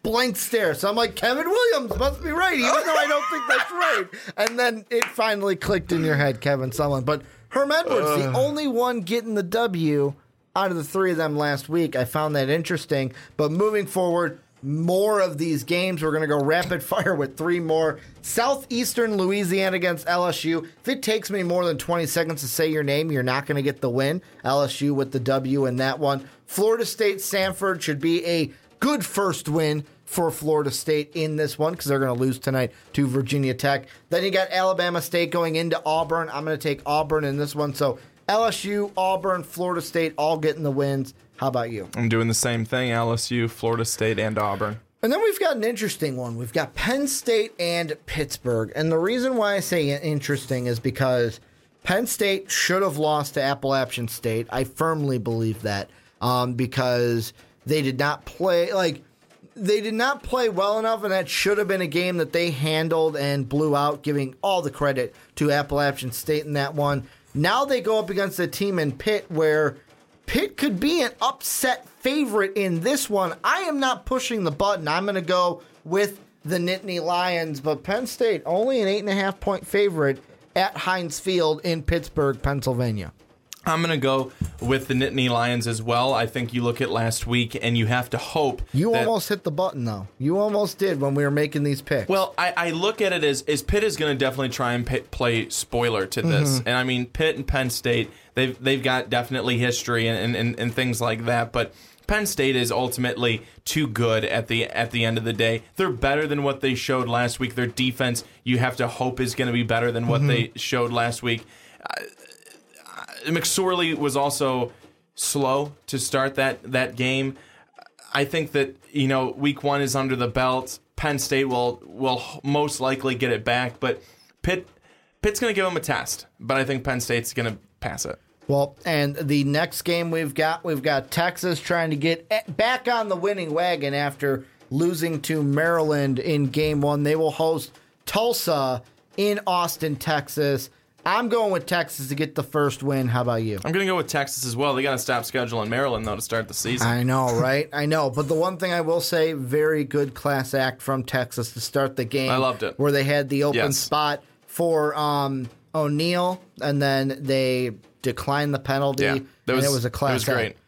blank stare. So I'm like, Kevin Williams must be right, even though I don't think that's right. And then it finally clicked in your head, Kevin Sumlin. But Herm Edwards, uh. the only one getting the W out of the three of them last week. I found that interesting. But moving forward, more of these games. We're going to go rapid fire with three more. Southeastern Louisiana against LSU. If it takes me more than 20 seconds to say your name, you're not going to get the win. LSU with the W in that one. Florida State Samford should be a good first win for Florida State in this one because they're going to lose tonight to Virginia Tech. Then you got Alabama State going into Auburn. I'm going to take Auburn in this one. So LSU, Auburn, Florida State all getting the wins. How about you? I'm doing the same thing LSU, Florida State, and Auburn. And then we've got an interesting one. We've got Penn State and Pittsburgh. And the reason why I say interesting is because Penn State should have lost to Appalachian State. I firmly believe that um, because they did not play like they did not play well enough, and that should have been a game that they handled and blew out, giving all the credit to Appalachian State in that one. Now they go up against a team in Pitt where Pitt could be an upset favorite in this one. I am not pushing the button. I'm going to go with the Nittany Lions, but Penn State only an eight and a half point favorite at Heinz Field in Pittsburgh, Pennsylvania. I'm going to go with the Nittany Lions as well. I think you look at last week and you have to hope. You that- almost hit the button though. You almost did when we were making these picks. Well, I, I look at it as, as Pitt is going to definitely try and pay, play spoiler to this. Mm-hmm. And I mean, Pitt and Penn State, they've, they've got definitely history and, and, and things like that. But Penn State is ultimately too good at the at the end of the day. They're better than what they showed last week. Their defense, you have to hope, is going to be better than what mm-hmm. they showed last week. McSorley was also slow to start that that game. I think that you know week one is under the belt. Penn State will will most likely get it back, but Pitt Pitt's going to give them a test. But I think Penn State's going to pass it. Well, and the next game we've got, we've got Texas trying to get eh, back on the winning wagon after losing to Maryland in game one. They will host Tulsa in Austin, Texas. I'm going with Texas to get the first win. How about you? I'm going to go with Texas as well. They got to stop scheduling Maryland though to start the season. I know, [laughs] right? I know. But the one thing I will say, very good class act from Texas to start the game. I loved it. Where they had the open Yes. spot for um, O'Neal, and then they declined the penalty. Yeah, that and was- it was a it class was great. act.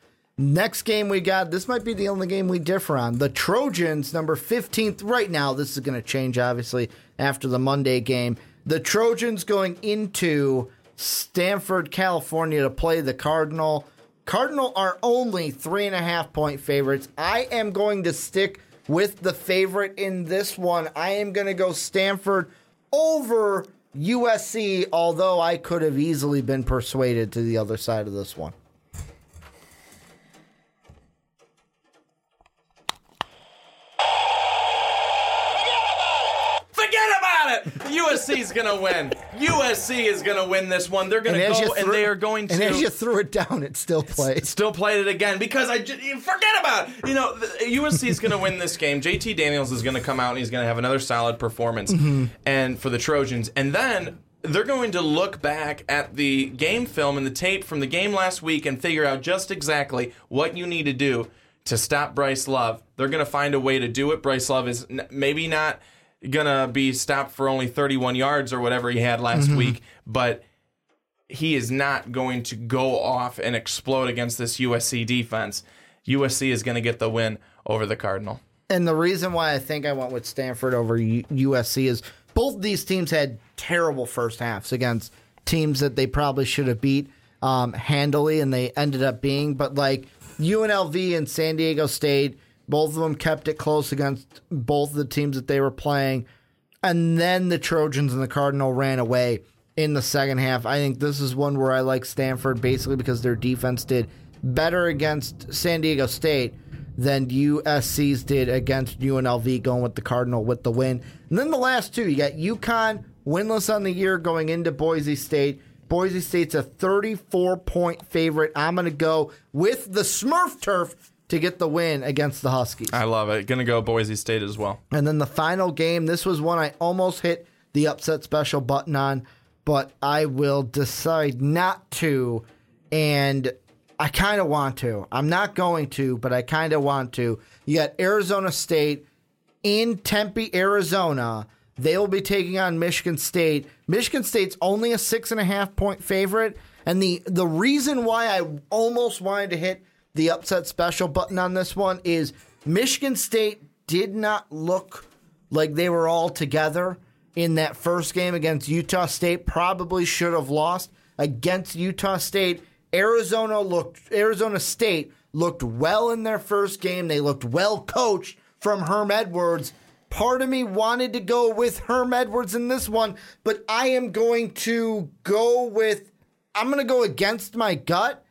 Next game we got, this might be the only game we differ on. The Trojans, number 15th, right now, this is going to change, obviously, after the Monday game. The Trojans going into Stanford, California to play the Cardinal. Cardinal are only three and a half point favorites. I am going to stick with the favorite in this one. I am going to go Stanford over USC, although I could have easily been persuaded to the other side of this one. Forget about it. USC is going to win. USC is going to win this one. They're going to as go and threw- they are going to And as you threw it down, it still plays. still played it again because I just, forget about it. You know, USC is going to win this game. JT Daniels is going to come out and he's going to have another solid performance, mm-hmm. and for the Trojans, and then they're going to look back at the game film and the tape from the game last week and figure out just exactly what you need to do to stop Bryce Love. They're going to find a way to do it. Bryce Love is n- maybe not gonna be stopped for only 31 yards or whatever he had last week, but he is not going to go off and explode against this USC defense. USC is going to get the win over the Cardinal. And the reason why I think I went with Stanford over U- USC is both these teams had terrible first halves against teams that they probably should have beat um, handily, and they ended up being. But like UNLV and San Diego State, both of them kept it close against both of the teams that they were playing. And then the Trojans and the Cardinal ran away in the second half. I think this is one where I like Stanford basically because their defense did better against San Diego State than USC's did against UNLV, going with the Cardinal with the win. And then the last two, you got UConn winless on the year going into Boise State. Boise State's a 34 point favorite. I'm going to go with the Smurf turf to get the win against the Huskies. I love it. Going to go Boise State as well. And then the final game, this was one I almost hit the upset special button on, but I will decide not to. And I kind of want to. I'm not going to, but I kind of want to. You got Arizona State in Tempe, Arizona. They will be taking on Michigan State. Michigan State's only a six and a half point favorite. And the, the reason why I almost wanted to hit the upset special button on this one is Michigan State did not look like they were all together in that first game against Utah State. Probably should have lost against Utah State. Arizona looked Arizona State looked well in their first game. They looked well coached from Herm Edwards. Part of me wanted to go with Herm Edwards in this one, but I am going to go with I'm going to go against my gut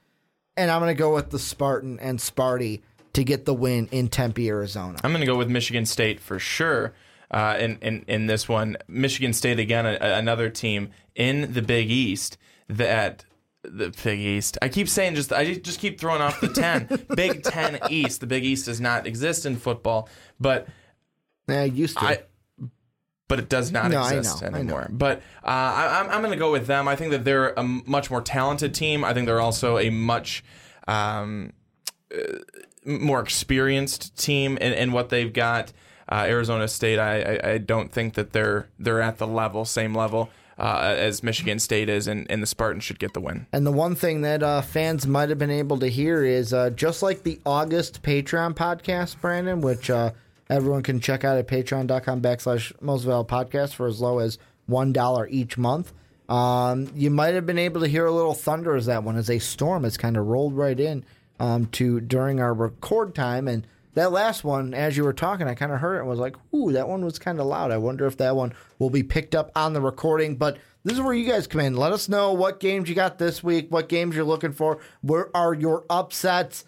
and I'm going to go with the Spartan and Sparty to get the win in Tempe, Arizona. I'm going to go with Michigan State for sure. Uh, in, in in this one, Michigan State again, a, another team in the Big East that the Big East. I keep saying just I just keep throwing off the ten [laughs] Big Ten East. The Big East does not exist in football, but Yeah, used to. I, but it does not No, I exist know, I know. anymore. But uh, I, I'm, I'm going to go with them. I think that they're a much more talented team. I think they're also a much um, uh, more experienced team in, in what they've got. Uh, Arizona State, I, I, I don't think that they're they're at the level, same level uh, as Michigan State is, and, and the Spartans should get the win. And the one thing that uh, fans might have been able to hear is uh, just like the August Patreon podcast, Brandon, which uh, everyone can check out at patreon.com backslash Most Valuable Podcast for as low as $1 each month. Um, you might have been able to hear a little thunder as that one, as a storm has kind of rolled right in um, to during our record time. And that last one, as you were talking, I kind of heard it and was like, ooh, that one was kind of loud. I wonder if that one will be picked up on the recording. But this is where you guys come in. Let us know what games you got this week, what games you're looking for, where are your upsets.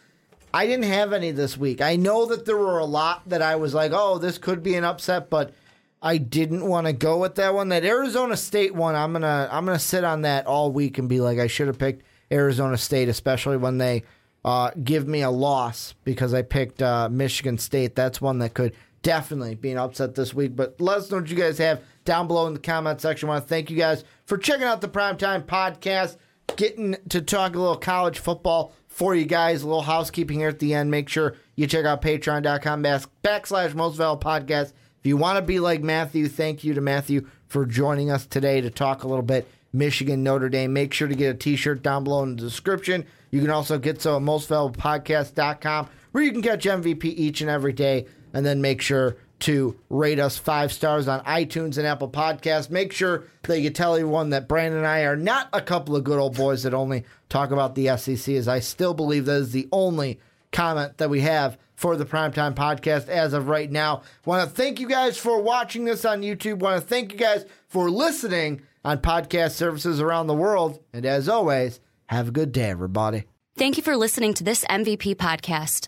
I didn't have any this week. I know that there were a lot that I was like, oh, this could be an upset, but I didn't want to go with that one. That Arizona State one, I'm gonna I'm gonna sit on that all week and be like, I should have picked Arizona State, especially when they uh, give me a loss because I picked uh, Michigan State. That's one that could definitely be an upset this week. But let us know what you guys have down below in the comment section. I want to thank you guys for checking out the Primetime Podcast, getting to talk a little college football for you guys. A little housekeeping here at the end. Make sure you check out patreon.com backslash most podcast. If you want to be like Matthew, thank you to Matthew for joining us today to talk a little bit Michigan Notre Dame. Make sure to get a t shirt down below in the description. You can also get so at mostvaluablepodcast.com where you can catch MVP each and every day. And then make sure to rate us five stars on iTunes and Apple Podcasts. Make sure that you tell everyone that Brandon and I are not a couple of good old boys that only talk about the SEC, as I still believe that is the only comment that we have for the Primetime Podcast as of right now. Want to thank you guys for watching this on YouTube. Want to thank you guys for listening on podcast services around the world. And as always, have a good day, everybody. Thank you for listening to this MVP podcast.